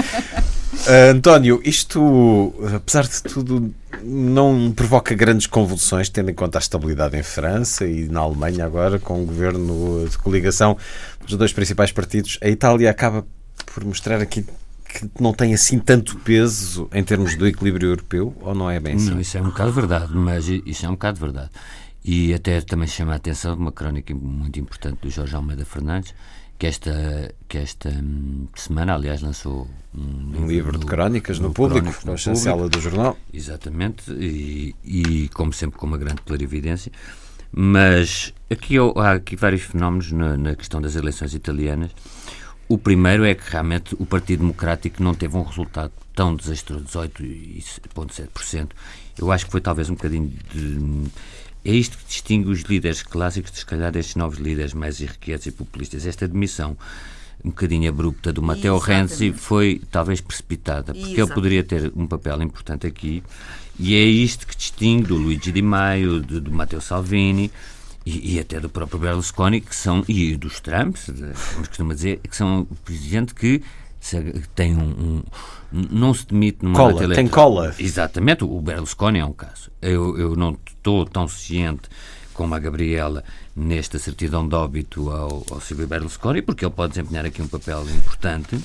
S1: Uh, António, isto, apesar de tudo, não provoca grandes convulsões, tendo em conta a estabilidade em França e na Alemanha agora, com o governo de coligação dos dois principais partidos. A Itália acaba por mostrar aqui que não tem assim tanto peso em termos do equilíbrio europeu, ou não é bem assim?
S2: Não, isso é um bocado verdade, mas isso é um bocado verdade. E até também chama a atenção uma crónica muito importante do Jorge Almeida Fernandes, que esta, que esta hum, semana, aliás, lançou
S1: um, um livro, de crónicas no, no público, com a chancela do jornal.
S2: Exatamente, e, e, como sempre com uma grande clarividência, Mas aqui há aqui vários fenómenos na, na questão das eleições italianas. O primeiro é que realmente o Partido Democrático não teve um resultado tão desastroso, 18,7%. Eu acho que foi talvez um bocadinho de. É isto que distingue os líderes clássicos, de, se calhar, destes novos líderes mais irrequietos e populistas. Esta demissão um bocadinho abrupta do Matteo Renzi foi talvez precipitada, porque Exatamente. ele poderia ter um papel importante aqui, e é isto que distingue do Luigi Di Maio, do, do Matteo Salvini e, e, até do próprio Berlusconi, que são, e dos Trumps, como costuma dizer, que são gente que tem um, um, não se demite numa
S1: cola, tem cola.
S2: Exatamente, o Berlusconi é um caso. Eu, eu não estou tão ciente como a Gabriela nesta certidão de óbito ao, ao Silvio Berlusconi, porque ele pode desempenhar aqui um papel importante.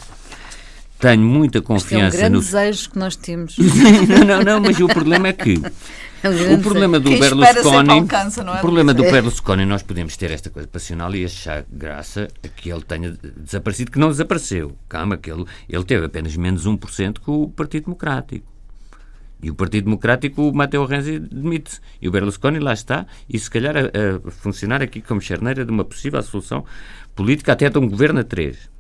S2: Tenho muita confiança
S3: é um grande
S2: no.
S3: desejo que nós temos.
S2: não, não, não, mas o problema é que o problema do Berlusconi, alcança, é? o problema do Berlusconi, nós podemos ter esta coisa passional e achar graça que ele tenha desaparecido, que não desapareceu. Calma, que ele, ele teve apenas menos 1% que o Partido Democrático. E o Partido Democrático, o Matteo Renzi demite-se. E o Berlusconi lá está, e se calhar a, a, funcionar aqui como charneira de uma possível solução política, até de um governo a três.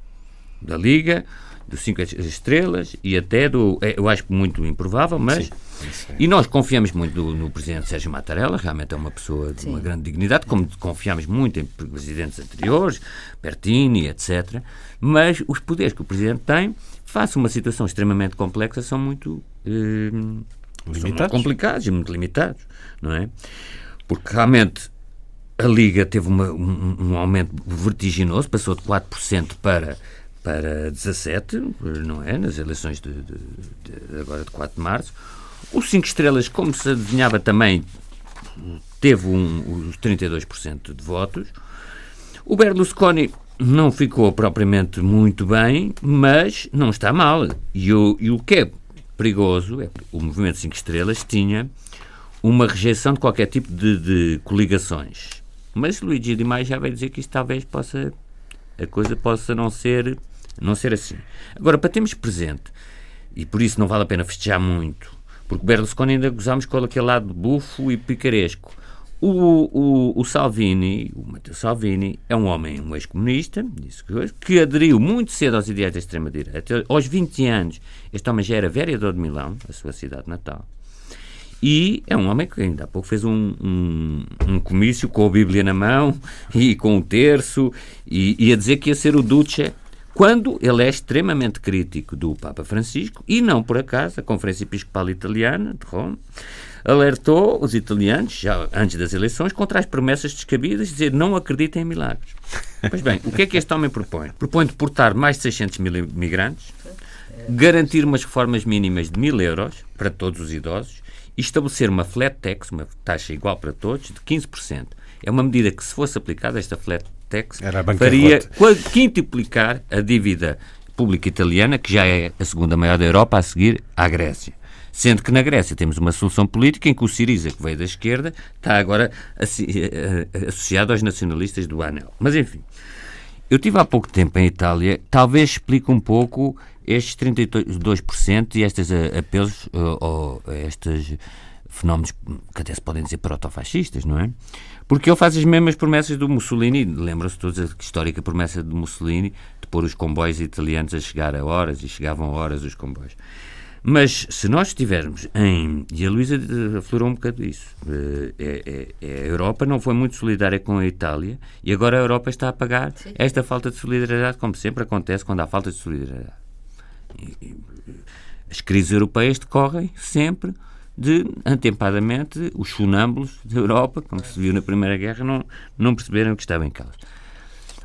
S2: Da Liga, dos cinco estrelas e até do. É, eu acho muito improvável, mas. Sim, e nós confiamos muito no, no, presidente Sérgio Mattarella, realmente é uma pessoa de Sim. uma grande dignidade, como confiamos muito em presidentes anteriores, Bertini, etc. Mas os poderes que o presidente tem, face a uma situação extremamente complexa, são muito. Eh, limitados. São muito complicados e muito limitados, não é? Porque realmente a Liga teve uma, um, um aumento vertiginoso, passou de 4% para para 17, não é? Nas eleições de, de, de, agora de 4 de março. O 5 Estrelas, como se adivinhava também, teve um, os 32% de votos. O Berlusconi não ficou propriamente muito bem, mas não está mal. E o, e o que é perigoso é que o Movimento 5 Estrelas tinha uma rejeição de qualquer tipo de, de coligações. Mas Luigi Di Maio já vai dizer que isto talvez possa a coisa possa não ser não ser assim. Agora, para termos presente, e por isso não vale a pena festejar muito, porque Berlusconi ainda gozámos com aquele lado bufo e picaresco. O, o, o Salvini, o Matteo Salvini, é um homem, um ex-comunista, que aderiu muito cedo aos ideais da extrema-direita. Aos 20 anos, este homem já era vereador de Milão, a sua cidade natal. E é um homem que ainda há pouco fez um, um, um comício com a Bíblia na mão e com o terço e, e a dizer que ia ser o Duce quando ele é extremamente crítico do Papa Francisco, e não por acaso, a Conferência Episcopal Italiana de Roma alertou os italianos, já antes das eleições, contra as promessas descabidas, de dizer não acreditem em milagres. Pois bem, o que é que este homem propõe? Propõe deportar mais de 600 mil imigrantes, garantir umas reformas mínimas de mil euros para todos os idosos e estabelecer uma flat tax, uma taxa igual para todos, de 15%. É uma medida que, se fosse aplicada, esta flat tax faria quintuplicar a dívida pública italiana, que já é a segunda maior da Europa, a seguir à Grécia. Sendo que na Grécia temos uma solução política em que o Siriza, que veio da esquerda, está agora eh, eh, associado aos nacionalistas do ANEL. Mas enfim, eu tive há pouco tempo em Itália, talvez explique um pouco estes 32% e estes eh, apelos ou estes fenómenos que até se podem dizer protofascistas, não é? Porque ele faz as mesmas promessas do Mussolini. Lembram-se todos a histórica promessa de Mussolini de pôr os comboios italianos a chegar a horas e chegavam a horas os comboios. Mas se nós estivermos em. E a Luísa aflorou um bocado isso. Eh, é, é, é, a Europa não foi muito solidária com a Itália e agora a Europa está a pagar Sim. esta falta de solidariedade, como sempre acontece quando há falta de solidariedade. E, e, as crises europeias decorrem sempre de, antempadamente, os funâmbulos da Europa, como se viu na Primeira Guerra, não, não perceberam o que estava em causa.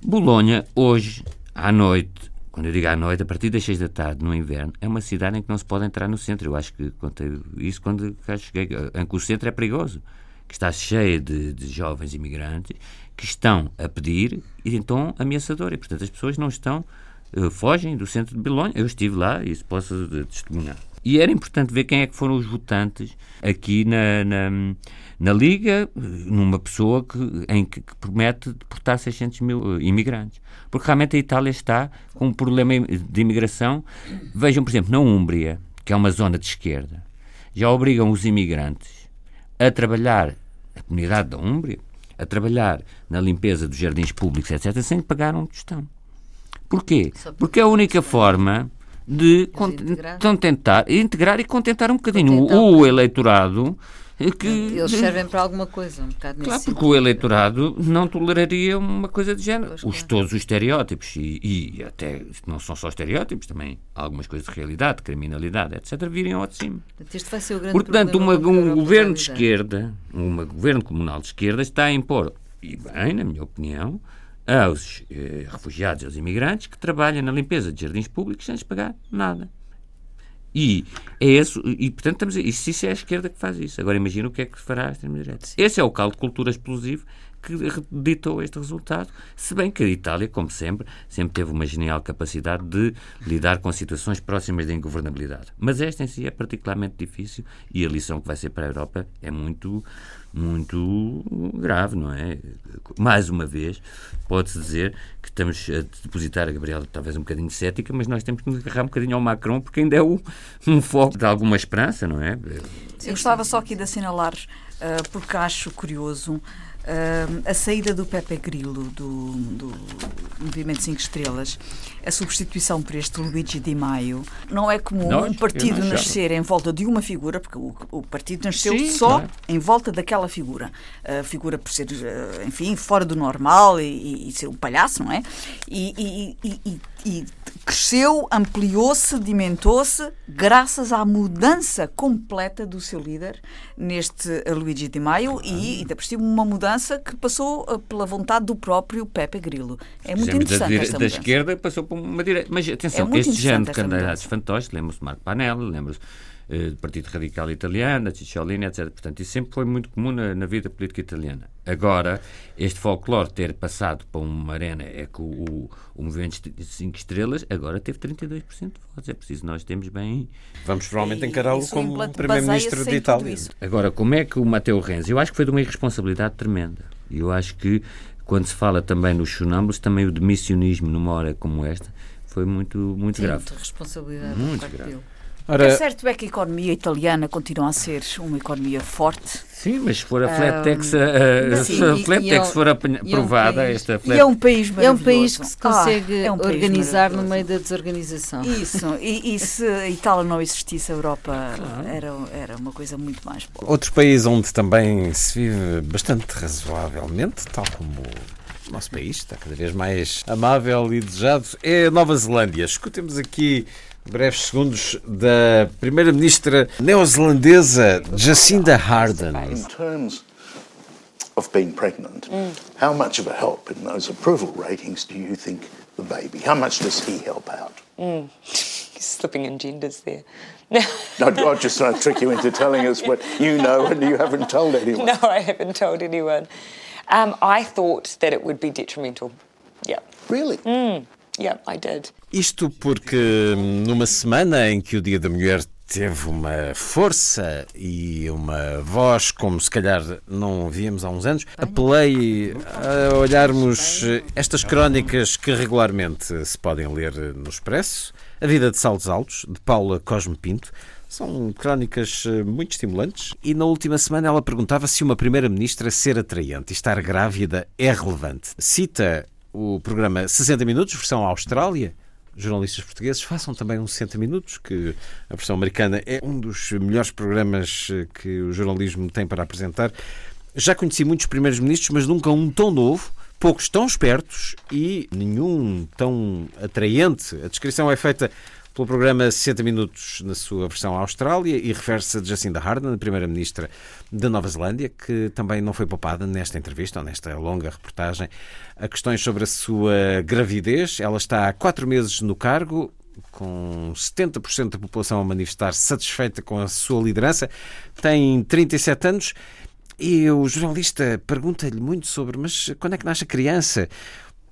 S2: Bolonha, hoje, à noite, quando eu digo à noite, a partir das seis da tarde, no inverno, é uma cidade em que não se pode entrar no centro. Eu acho que contei isso quando cá cheguei, em que o centro é perigoso, que está cheio de, de jovens imigrantes que estão a pedir e então ameaçador. E, portanto, as pessoas não estão, uh, fogem do centro de Bolonha. Eu estive lá e isso posso testemunhar. E era importante ver quem é que foram os votantes aqui na, na, na Liga, numa pessoa que, em que, que promete deportar 600 mil eh, imigrantes. Porque realmente a Itália está com um problema de imigração. Vejam, por exemplo, na Úmbria, que é uma zona de esquerda, já obrigam os imigrantes a trabalhar, a comunidade da Úmbria, a trabalhar na limpeza dos jardins públicos, etc., sem pagar um tostão. Porquê? Porque é a única forma de, de tentar integrar e contentar um bocadinho contentar o, o eleitorado
S3: que, Eles servem para alguma coisa, um bocado
S2: Claro, porque o eleitorado não toleraria uma coisa de género. Pois, os, claro. Todos os estereótipos, e, e, até não são só estereótipos, também algumas coisas de realidade, criminalidade, etc., viriam ao de cima.
S3: Este vai ser o grande
S2: Portanto, uma, um governo de esquerda, um governo comunal de esquerda, está a impor, e bem, na minha opinião, aos eh, refugiados aos imigrantes que trabalham na limpeza de jardins públicos sem lhes pagar nada. E é esse, e portanto estamos a, isso, isso é a esquerda que faz isso. Agora imagina o que é que fará a extrema-direita. Esse é o caldo de cultura explosivo que ditou este resultado, se bem que a Itália, como sempre, sempre teve uma genial capacidade de lidar com situações próximas da ingovernabilidade. Mas esta em si é particularmente difícil e a lição que vai ser para a Europa é muito muito grave, não é? Mais uma vez, pode-se dizer que estamos a depositar a Gabriela talvez um bocadinho cética, mas nós temos que nos agarrar um bocadinho ao Macron, porque ainda é um, um foco de alguma esperança, não é?
S4: Eu gostava só aqui de assinalar, uh, porque acho curioso Uh, a saída do Pepe Grillo do, do Movimento 5 Estrelas, a substituição por este Luigi Di Maio, não é comum Nós, um partido nascer em volta de uma figura, porque o, o partido nasceu Sim, só claro. em volta daquela figura. A figura por ser, uh, enfim, fora do normal e, e, e, ser um palhaço, não é? E, e cresceu, ampliou-se, sedimentou-se, graças à mudança completa do seu líder neste Luigi Di Maio e, ainda por cima, uma mudança mudança que passou eh, pela vontade do próprio Pepe Grillo. É muito interessante
S2: da,
S4: esta
S2: da esquerda passou para uma direita. Mas atenção, é este género de candidatos fantoches, lembra-se de Marco Panelli, lembra-se uh, do Partido Radical Italiano, da Cicciolini, etc. Portanto, isso sempre foi muito comum na, na, vida política italiana. Agora, este folclore ter passado para uma arena é que o, o Movimento de 5 Estrelas agora teve 32% de votos. É preciso nós temos bem...
S1: Vamos provavelmente encará-lo como Primeiro-Ministro de Itália.
S2: Agora, como é que o Matteo Renzi... Eu acho que foi de uma irresponsabilidade tremenda. E eu acho que, quando se fala também nos sonâmbulos, também o demissionismo numa hora como esta foi muito, muito Sim, grave.
S3: Muita responsabilidade.
S2: Muito grave. Dele.
S4: Ora... É certo é que a economia italiana continua a ser uma economia forte.
S2: Sim, mas se for a flat tax, um, se a flat tax é for aprovada,
S4: é
S2: um
S4: esta flat... E é um país
S3: É um país que se consegue ah, é um organizar no meio da desorganização.
S4: Isso, e, e se a Itália não existisse, a Europa claro. era, era uma coisa muito mais boa.
S1: Outro país onde também se vive bastante razoavelmente, tal como o nosso país, está cada vez mais amável e desejado, é a Nova Zelândia. Escutemos aqui breves segundos da primeira-ministra neozelandesa Jacinda Ardern. In terms of being pregnant, mm. how much of a help in those approval ratings do you think the baby? How much does he help out? Mm.
S5: He's slipping in genders there.
S1: no, I'm just trying to trick you into telling us what you know and you haven't told anyone.
S5: No, I haven't told anyone. Um, I thought that it would be detrimental. Yeah.
S1: Really?
S5: Mm. Yeah, I did.
S1: Isto porque numa semana em que o Dia da Mulher teve uma força e uma voz como se calhar não víamos há uns anos. Apelei a olharmos estas crónicas que regularmente se podem ler no Expresso. A Vida de Saltos Altos, de Paula Cosme Pinto. São crónicas muito estimulantes e na última semana ela perguntava se uma primeira-ministra ser atraente e estar grávida é relevante. Cita o programa 60 Minutos, versão Austrália. Jornalistas portugueses façam também uns 60 minutos, que a versão americana é um dos melhores programas eh, que o jornalismo tem para apresentar. Já conheci muitos primeiros ministros, mas nunca um tão novo, poucos tão espertos e nenhum tão atraente. A descrição é feita pelo programa 60 Minutos na sua versão Austrália e refere-se a Jacinda a primeira-ministra da Nova Zelândia, que também não foi poupada nesta entrevista ou nesta longa reportagem a questões sobre a sua gravidez. Ela está há quatro meses no cargo, com 70% da população a manifestar-se satisfeita com a sua liderança. Tem 37 anos e o jornalista pergunta-lhe muito sobre mas quando é que nasce a criança?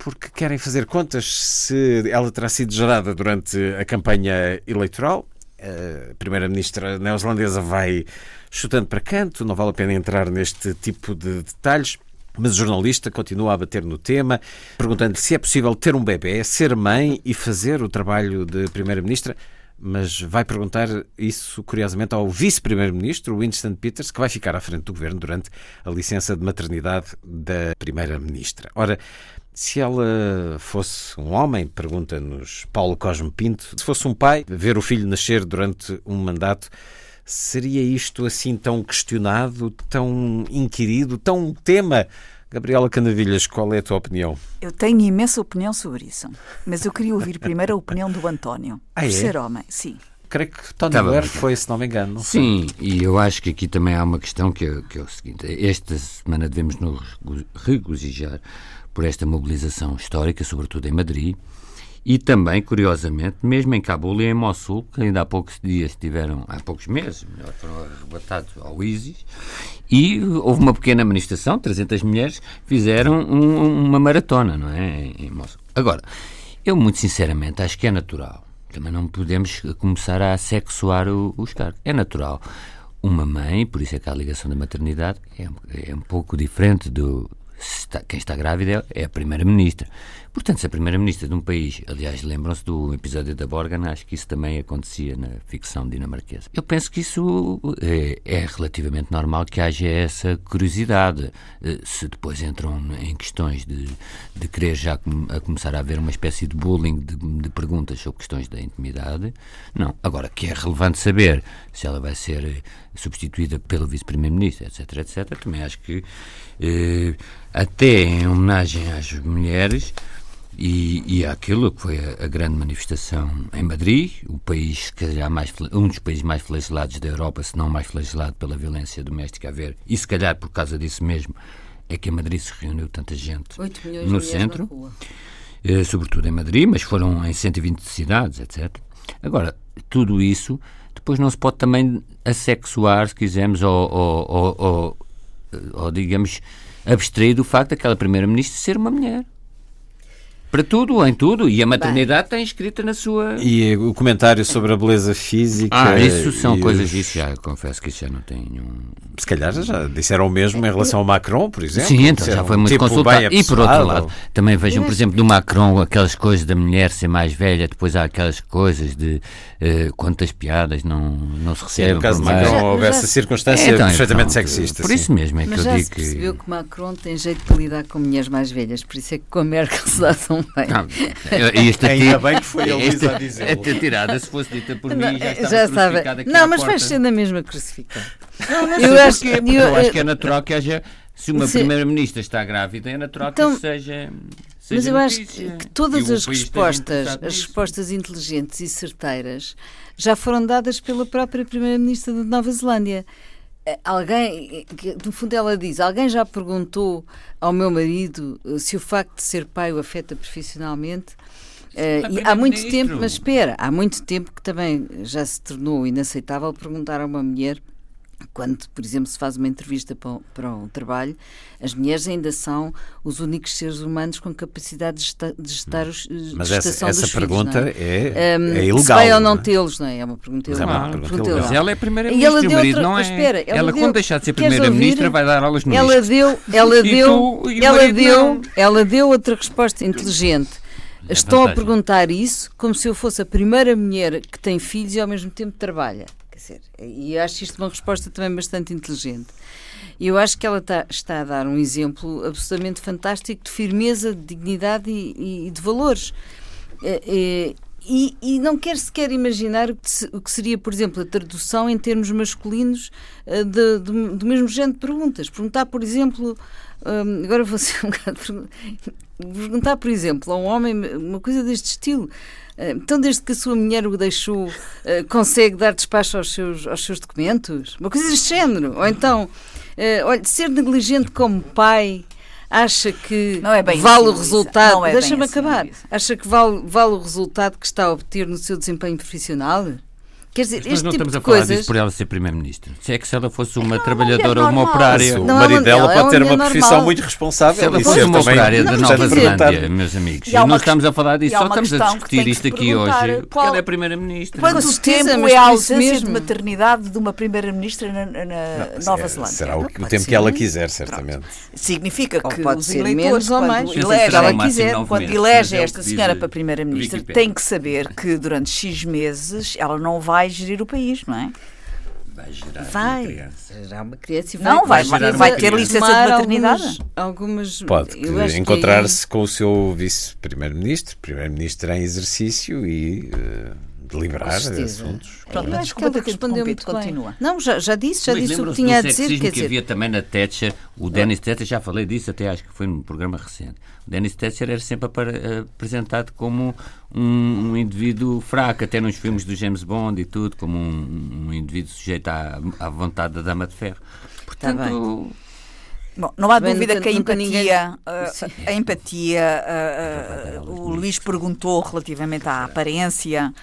S1: Porque querem fazer contas se ela terá sido gerada durante a campanha eleitoral. A primeira-ministra neozelandesa vai chutando para canto, não vale a pena entrar neste tipo de detalhes. Mas o jornalista continua a bater no tema, perguntando-lhe se é possível ter um bebê, ser mãe e fazer o trabalho de primeira-ministra. mas vai perguntar isso, curiosamente, ao vice-primeiro-ministro, Winston Peters, que vai ficar à frente do governo durante a licença de maternidade da primeira-ministra. Ora, se ela fosse um homem, pergunta-nos Paulo Cosme Pinto, se fosse um pai, ver o filho nascer durante um mandato, seria isto assim tão questionado, tão inquirido, tão tema? Gabriela Canavilhas, qual é a tua opinião?
S4: Eu tenho imensa opinião sobre isso, mas eu queria ouvir primeiro a opinião do António,
S1: ah,
S4: por
S1: é?
S4: ser homem, sim.
S1: Creio que Tony tá Blair foi, se não me engano. Não
S2: Sim, e eu acho que aqui também há uma questão que é, que é o seguinte: esta semana devemos nos regozijar por esta mobilização histórica, sobretudo em Madrid, e também, curiosamente, mesmo em Cabul e em Mossul, que ainda há poucos dias tiveram, há poucos meses, melhor, foram arrebatados ao ISIS, e houve uma pequena manifestação, 300 mulheres fizeram um, uma maratona, não é, em, Mossul. Agora, eu muito sinceramente acho que é natural, também não podemos começar a sexuar os cargos, é natural. Uma mãe, por isso é que a ligação da maternidade é, é um pouco diferente do, Está, quem está grávida é a Primeira-Ministra. Portanto, se a Primeira-Ministra de um país, aliás, lembram-se do episódio da Borgan, acho que isso também acontecia na ficção dinamarquesa. Eu penso que isso é, é relativamente normal que haja essa curiosidade. Eh, se depois entram em questões de, de querer já a começar a haver uma espécie de bullying de, de perguntas sobre questões da intimidade, não. Agora, que é relevante saber se ela vai ser substituída pelo Vice-Primeiro-Ministro, etc, etc, também acho que eh, até em homenagem às mulheres e, e àquilo que foi a, a, grande manifestação em Madrid, o país que mais, um dos países mais flagelados da Europa, se não mais flagelado pela violência doméstica a ver, e se calhar por causa disso mesmo é que em Madrid se reuniu tanta gente no centro, eh, sobretudo em Madrid, mas foram em 120 cidades, etc. Agora, tudo isso depois não se pode também assexuar, se quisermos, ou, ou, ou, ou digamos, abstrair do facto daquela Primeira-Ministra ser uma mulher. Para tudo, em tudo. E a maternidade Bem. tem escrita na sua.
S1: E o comentário sobre a beleza física.
S2: Ah, isso são coisas. Os... Isso já, confesso que isso já não tem nenhum.
S1: Se calhar já disseram o mesmo em relação ao Macron, por exemplo.
S2: Sim, então já foi muito tipo consultado. E por outro lado, também vejam, por exemplo, do Macron, aquelas coisas da mulher ser mais velha, depois há aquelas coisas de uh, quantas piadas não, não se recebem.
S1: no caso de Macron, houve essa circunstância então, perfeitamente então, sexista.
S2: Por sim. isso mesmo é
S3: Mas
S2: que
S3: eu
S2: digo que.
S3: percebeu que Macron tem jeito de lidar com mulheres mais velhas, por isso é que com a Merkel se dá tão Não,
S1: esta Ainda bem que foi a Luísa a dizer.
S2: Esta tirada, se fosse dita por mim, já estava
S3: já
S2: sabe.
S3: Não, mas faz ser na mesma crucificada.
S2: Não, não eu, acho, porquê, eu, eu acho que é natural que haja. Se uma primeira-ministra está grávida, é natural então, que isso seja. seja
S3: mas eu
S2: notícia.
S3: acho que todas as respostas, as respostas inteligentes e certeiras já foram dadas pela própria primeira-ministra da Nova Zelândia. Eh, alguém, no fundo ela diz, alguém já perguntou ao meu marido eh, se o facto de ser pai o afeta profissionalmente? Uh, há muito tempo, mas espera, há muito tempo que também já se tornou inaceitável perguntar a uma mulher quando, por exemplo, se faz uma entrevista para, um trabalho, as mulheres ainda são os únicos seres humanos com capacidade de gestar, de gestar os,
S1: Mas gestação essa, essa pergunta
S3: filhos,
S1: é? É,
S3: um,
S1: é, ilegal. Se
S3: vai ou não, não é? tê-los, não é? É uma pergunta ilegal.
S1: Mas, é uma pergunta ilegal.
S2: Mas ela é primeira-ministra, o marido não é. Espera, ela, ela deu, quando deixar de ser primeira-ministra, vai dar aulas no
S3: Ela deu, ela deu, tu, ela deu, ela deu outra resposta inteligente. É Estão a perguntar isso como se eu fosse a primeira mulher que tem filhos e ao mesmo tempo trabalha dizer, e acho isto uma resposta também bastante inteligente. Eu acho que ela está, está, a dar um exemplo absolutamente fantástico de firmeza, de dignidade e, e de valores. E, e, e, não quero sequer imaginar o que, seria, por exemplo, a tradução em termos masculinos de, de, do mesmo género de perguntas. Perguntar, por exemplo, um, agora vou ser um bocado. Perguntar, por exemplo, a um homem uma coisa deste estilo. Eh, então, desde que a sua mulher o deixou, eh, consegue dar despacho aos seus, aos seus documentos? Uma coisa deste género. Ou então, eh, olha, ser negligente como pai acha que
S4: é
S3: vale o resultado.
S4: É
S3: Deixa-me
S4: assim,
S3: acabar. Acha que vale, vale o resultado que está a obter no seu desempenho profissional? Quer dizer,
S2: Mas
S3: este
S2: não
S3: tipo
S2: estamos
S3: de
S2: a falar
S3: coisas.
S2: disso por ela ser Primeira-Ministra. Se é que se ela fosse uma trabalhadora ou uma operária.
S1: o
S3: Não, é
S1: marido dela
S3: ela é
S1: pode ter
S3: uma
S1: profissão muito
S2: Se
S1: responsável
S2: ela
S1: e
S2: fosse
S1: ser
S2: uma operária da
S1: Não,
S2: Nova Zelândia, meus amigos,
S4: E
S2: e não estamos a falar disso,
S4: e
S2: só estamos a discutir isto
S4: se
S2: aqui hoje, porque
S4: qual-
S2: ela é Primeira-Ministra.
S4: Quanto tempo
S3: mas
S4: é a ausência de maternidade de uma primeira-ministra na, Nova
S1: É,
S4: Zelândia?
S1: Será o, tempo que ela quiser, certamente.
S4: Significa que
S3: pode
S4: os
S3: ser
S4: eleitores,
S3: menos ou
S4: quando.
S2: Não se
S4: elege,
S3: ela
S2: é
S4: esta senhora para primeira-ministra, tem que saber que durante X meses ela não vai gerir o país, não é?
S2: Vai gerar
S3: Vai.
S2: uma criança.
S3: Gerar uma criança e
S4: Não, vai-
S2: vai- vai ter
S4: licença de maternidade?
S3: Algumas, algumas-
S1: Pode encontrar-se com o seu vice-primeiro-ministro, primeiro-ministro em exercício e eh, deliberar assuntos.
S4: Pronto,
S3: Eu
S4: mas
S3: acho que ela
S4: desculpa ter
S3: respondeu muito
S4: continua.
S3: Não, já, já disse, já
S2: Mas
S3: disse o que tinha a
S2: do
S3: dizer.
S2: sexismo
S3: Quer
S2: que
S3: dizer,
S2: havia também na Thatcher, o Dennis Thatcher, já falei disso até acho que foi num programa recente. O Dennis Thatcher era sempre apare- apresentado como um, um indivíduo fraco, até nos filmes do James Bond e tudo, como um, um indivíduo sujeito à, à vontade da dama de ferro. Portanto,
S4: Bom, não há
S3: Bem,
S4: dúvida
S3: nunca-
S4: que a empatia,
S3: ninguém-
S4: ah,
S3: Sim.
S4: a empatia, ah, ah, o Luís perguntou relativamente à aparência.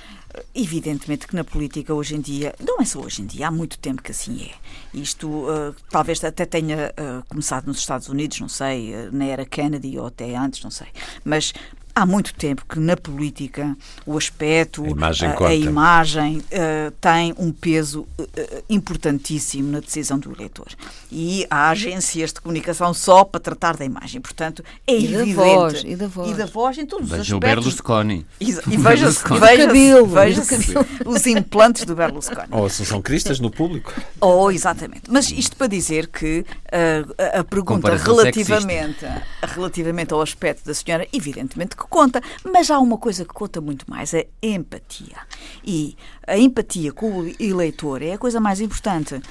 S4: Evidentemente que na política hoje em dia, não é só hoje em dia, há muito tempo que assim é. Isto ah, talvez até tenha ah, começado nos Estados Unidos, não sei, ah, na era Kennedy ou até antes, não sei. Mas há muito tempo que na política o aspecto,
S1: A imagem conta.
S4: a imagem ah, tem um peso ah, importantíssimo na decisão do eleitor. E há agências de comunicação só para tratar da imagem. Portanto, é
S3: E da
S4: evidente.
S3: voz, e da voz.
S4: E da voz em todos os
S2: veja o
S4: aspectos.
S2: Berlusconi.
S4: E veja-se
S2: Berlusconi.
S4: veja
S3: cabelo,
S4: veja os implantes do Berlusconi.
S1: Ou Assunção Cristas no público.
S4: Oh, exatamente. Mas isto para dizer que ah, a, a pergunta relativamente, relativamente ao aspecto da senhora, evidentemente que conta, mas há uma coisa que conta muito mais, a empatia. E a empatia com o eleitor é a coisa mais importante.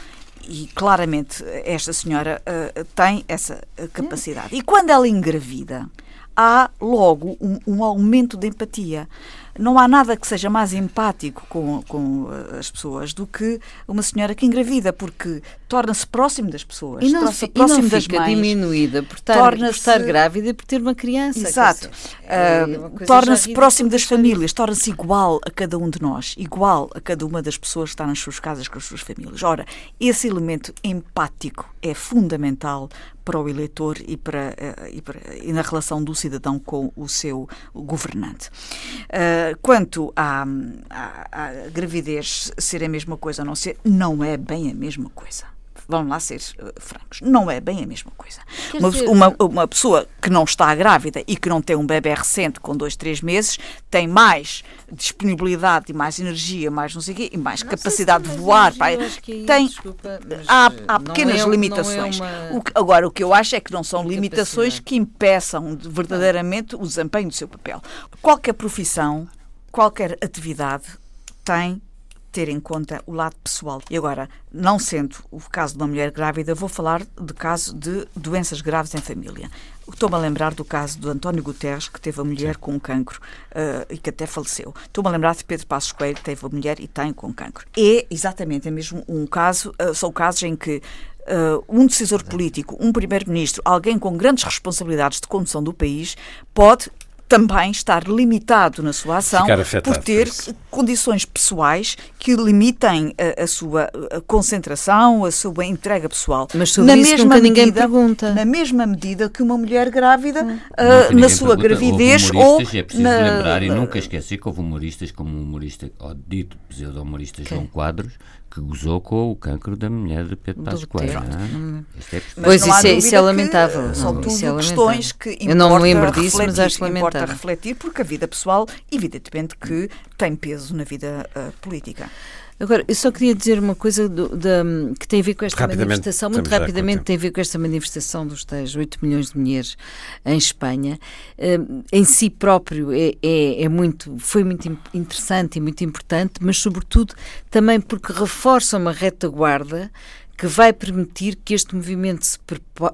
S4: E claramente esta senhora ah, tem essa ah, capacidade. E quando ela engravida, há logo um, um aumento de empatia. Não há nada que seja mais empático com, com eh, as pessoas do que uma senhora que engravida, porque torna-se próximo das pessoas,
S3: E não,
S4: torna-se
S3: fi- e
S4: próximo
S3: não
S4: das
S3: fica
S4: mães.
S3: diminuída por estar, por estar grávida e por ter uma criança.
S4: Exato. Ah,
S3: é coisa
S4: torna-se próximo das famílias, torna-se igual a cada um de nós, igual a cada uma das pessoas que está nas suas casas com as suas famílias. Ora, esse elemento empático é fundamental para o eleitor e, para, eh, e, para- e na relação do cidadão com o seu governante. Ah, quanto à, à- à gravidez ser a mesma coisa ou não ser, não é bem a mesma coisa. Vamos lá ser eh, francos. Não é bem a mesma coisa. Uma,
S3: dizer-
S4: uma, uma pessoa que não está grávida e que não tem um bebê recente com dois, três meses tem mais disponibilidade e mais energia, mais não sei o quê, e mais capacidade de voar.
S3: que aí,
S4: Tem,
S3: desculpa,
S4: há,
S3: eh,
S4: há
S3: não
S4: pequenas
S3: é- não é
S4: limitações.
S3: uma-
S4: O que- agora, o que eu acho é que não são limitações que impeçam de- verdadeiramente o desempenho do seu papel. Qualquer profissão, qualquer atividade tem ter em conta o lado pessoal. E agora, não sendo o caso de uma mulher grávida, vou falar de caso de doenças graves em família. Estou-me a lembrar do caso do António Guterres, que teve a mulher com um cancro eh, e que até faleceu. Estou-me a lembrar de Pedro Passos Coelho, que teve a mulher e tem com cancro. É exatamente é mesmo um caso, eh, são casos em que eh, um decisor político, um primeiro-ministro, alguém com grandes responsabilidades de condução do país, pode também estar limitado na sua ação por ter
S1: por
S4: condições pessoais que limitem a, a sua a concentração, a sua entrega pessoal.
S3: Mas sobre isso nunca ninguém pergunta.
S4: Na mesma medida que uma mulher grávida,
S2: ninguém
S4: na sua
S2: pergunta.
S4: gravidez ou
S2: é preciso
S4: na,
S2: lembrar e nunca esquecer que houve humoristas como o humorista, o dito pseudo-humorista João Quadros, que gozou com o cancro da mulher de Pedro Passos Coelho. É? É.
S4: Mas
S3: Pois,
S4: há
S3: isso é- isso é lamentável.
S4: que São
S3: Não,
S4: tudo
S3: isso é
S4: questões
S3: lamentável.
S4: que
S3: Eu não me
S4: importa
S3: lembro disso, mas
S4: refletir,
S3: acho
S4: Importa
S3: lamentável.
S4: refletir, porque a vida pessoal, evidentemente, que tem peso na vida ah, política.
S3: Agora, eu só queria dizer uma coisa do- da- que tem a ver com esta manifestação, muito rapidamente tem a ver com esta manifestação dos tais 8 milhões de mulheres em Espanha. Eh, em si próprio é, é, é muito, foi muito interessante e muito importante, mas sobretudo também porque reforça uma retaguarda que vai permitir que este movimento se,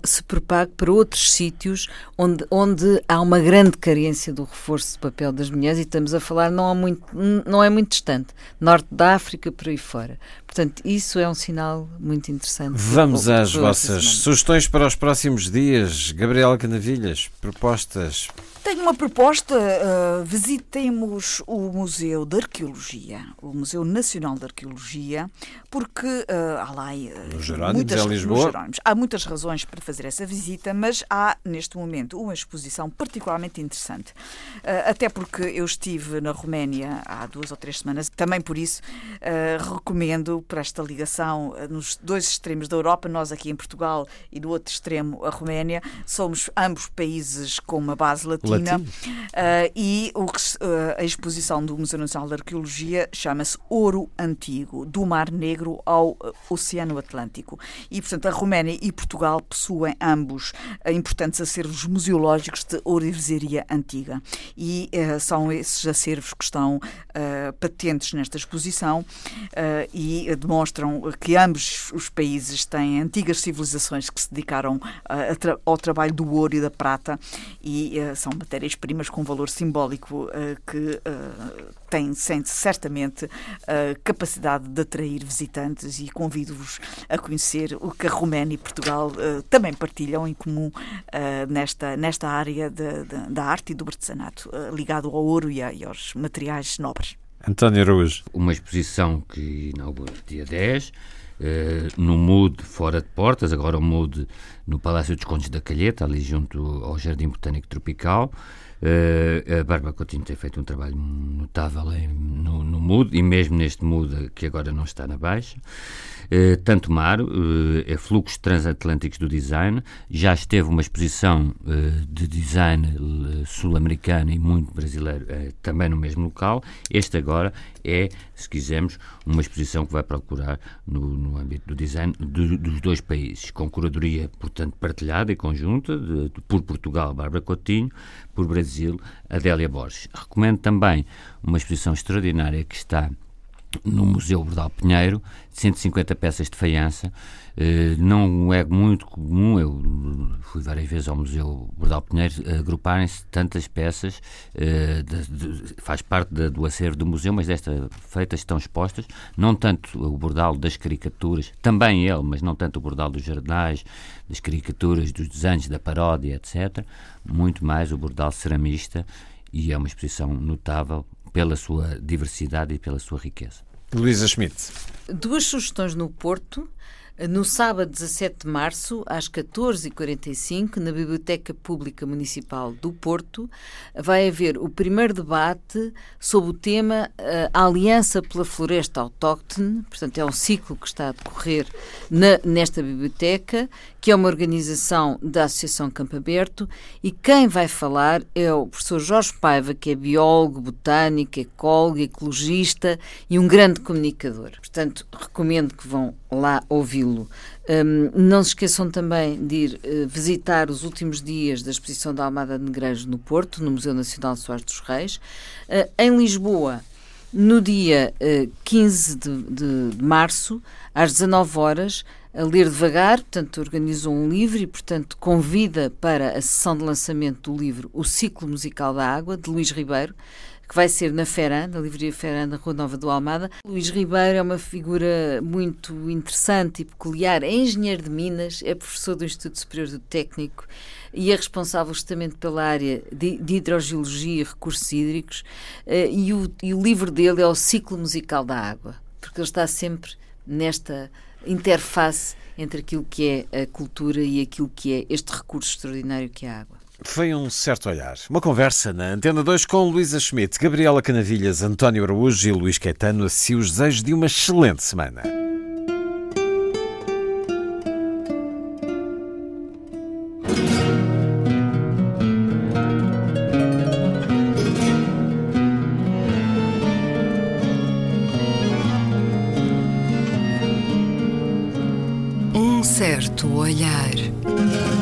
S3: se propague para outros sítios onde, onde há uma grande carência do reforço do papel das mulheres e estamos a falar não, há muito, não é muito distante, norte da África, por aí fora. Portanto, isso é um sinal muito interessante.
S1: Vamos às vossas sugestões para os próximos dias. Gabriela Canavilhas, propostas
S4: tenho uma proposta. Uh, visitemos o Museu de Arqueologia, o Museu Nacional de Arqueologia, porque uh, há lá uh,
S1: Jerónimos, muitas, Lisboa.
S4: há muitas razões para fazer essa visita, mas há neste momento uma exposição particularmente interessante. Uh, até porque eu estive na Roménia há duas ou três semanas, também por isso recomendo para esta ligação nos dois extremos da Europa, nós aqui em Portugal e do outro extremo a Roménia, somos ambos países com uma base latina Uh, e o uh, a exposição do Museu Nacional de Arqueologia chama-se Ouro Antigo, do Mar Negro ao Oceano Atlântico. E, portanto, a Roménia e Portugal possuem ambos importantes acervos museológicos de ourivesaria antiga. E uh, são esses acervos que estão patentes nesta exposição e demonstram que ambos os países têm antigas civilizações que se dedicaram ao trabalho do ouro e da prata e são matérias-primas com valor simbólico uh, que uh, têm certamente capacidade de atrair visitantes e convido-vos a conhecer o que a Roménia e Portugal também partilham em comum nesta, nesta área da arte e do artesanato, ligado ao ouro e aos materiais nobres.
S1: António Araújo.
S2: Uma exposição que inaugura dia 10, no MUD fora de portas, agora o MUD no Palácio dos Condes da Calheta, ali junto ao Jardim Botânico Tropical. Uh, a Bárbara Coutinho tem feito um trabalho notável em, no, no e mesmo neste MUD que agora não está na Baixa. Uh, tanto mar, uh, é fluxos transatlânticos do design. Já esteve uma exposição de design sul-americano e muito brasileiro também no mesmo local. Este agora é, se quisermos, uma exposição que vai procurar no, no âmbito do design do, dos dois países, com curadoria, portanto, partilhada e conjunta de, de, por Portugal, Bárbara Coutinho, por Brasil, Adélia Borges. Recomendo também uma exposição extraordinária que está no Museu Bordal Pinheiro, 150 peças de faiança. Eh, não é muito comum, eu fui várias vezes ao Museu Bordal Pinheiro, agruparem-se tantas peças, eh, faz parte do acervo do museu, mas desta feita estão expostas, não tanto o bordal das caricaturas, também ele, mas não tanto o bordal dos jornais, das caricaturas, dos desenhos, da paródia, etc. Muito mais o bordal ceramista, e é uma exposição notável pela sua diversidade e pela sua riqueza.
S1: Luísa Schmidt.
S3: Duas sugestões no Porto. No sábado 17 de março, às 14h45, na Biblioteca Pública Municipal do Porto, vai haver o primeiro debate sobre o tema eh, a Aliança pela Floresta Autóctone. Portanto, é um ciclo que está a decorrer na, nesta biblioteca, que é uma organização da Associação Campo Aberto, e quem vai falar é o professor Jorge Paiva, que é biólogo, botânico, ecólogo, ecologista e um grande comunicador. Portanto, recomendo que vão lá ouvi-lo. Um, não se esqueçam também de ir uh, visitar os últimos dias da exposição da Almada de Negreiros no Porto, no Museu Nacional de Soares dos Reis. Uh, em Lisboa, no dia uh, 15 de, de, de, março, às 19 horas, a ler devagar, portanto, organizou um livro e, portanto, convida para a sessão de lançamento do livro O Ciclo Musical da Água, de Luís Ribeiro que vai ser na Feran, na Livraria Feran, na Rua Nova do Almada. Luís Ribeiro é uma figura muito interessante e peculiar. É engenheiro de Minas, é professor do Instituto Superior do Técnico e é responsável justamente pela área de, de hidrogeologia e recursos hídricos. Uh, e, o, e o livro dele é o Ciclo Musical da Água, porque ele está sempre nesta interface entre aquilo que é a cultura e aquilo que é este recurso extraordinário que é a água.
S1: Foi um certo olhar. Uma conversa na Antena 2 com Luísa Schmidt, Gabriela Canavilhas, António Araújo e Luís Caetano. Assim os desejos de uma excelente semana.
S6: Certo olhar.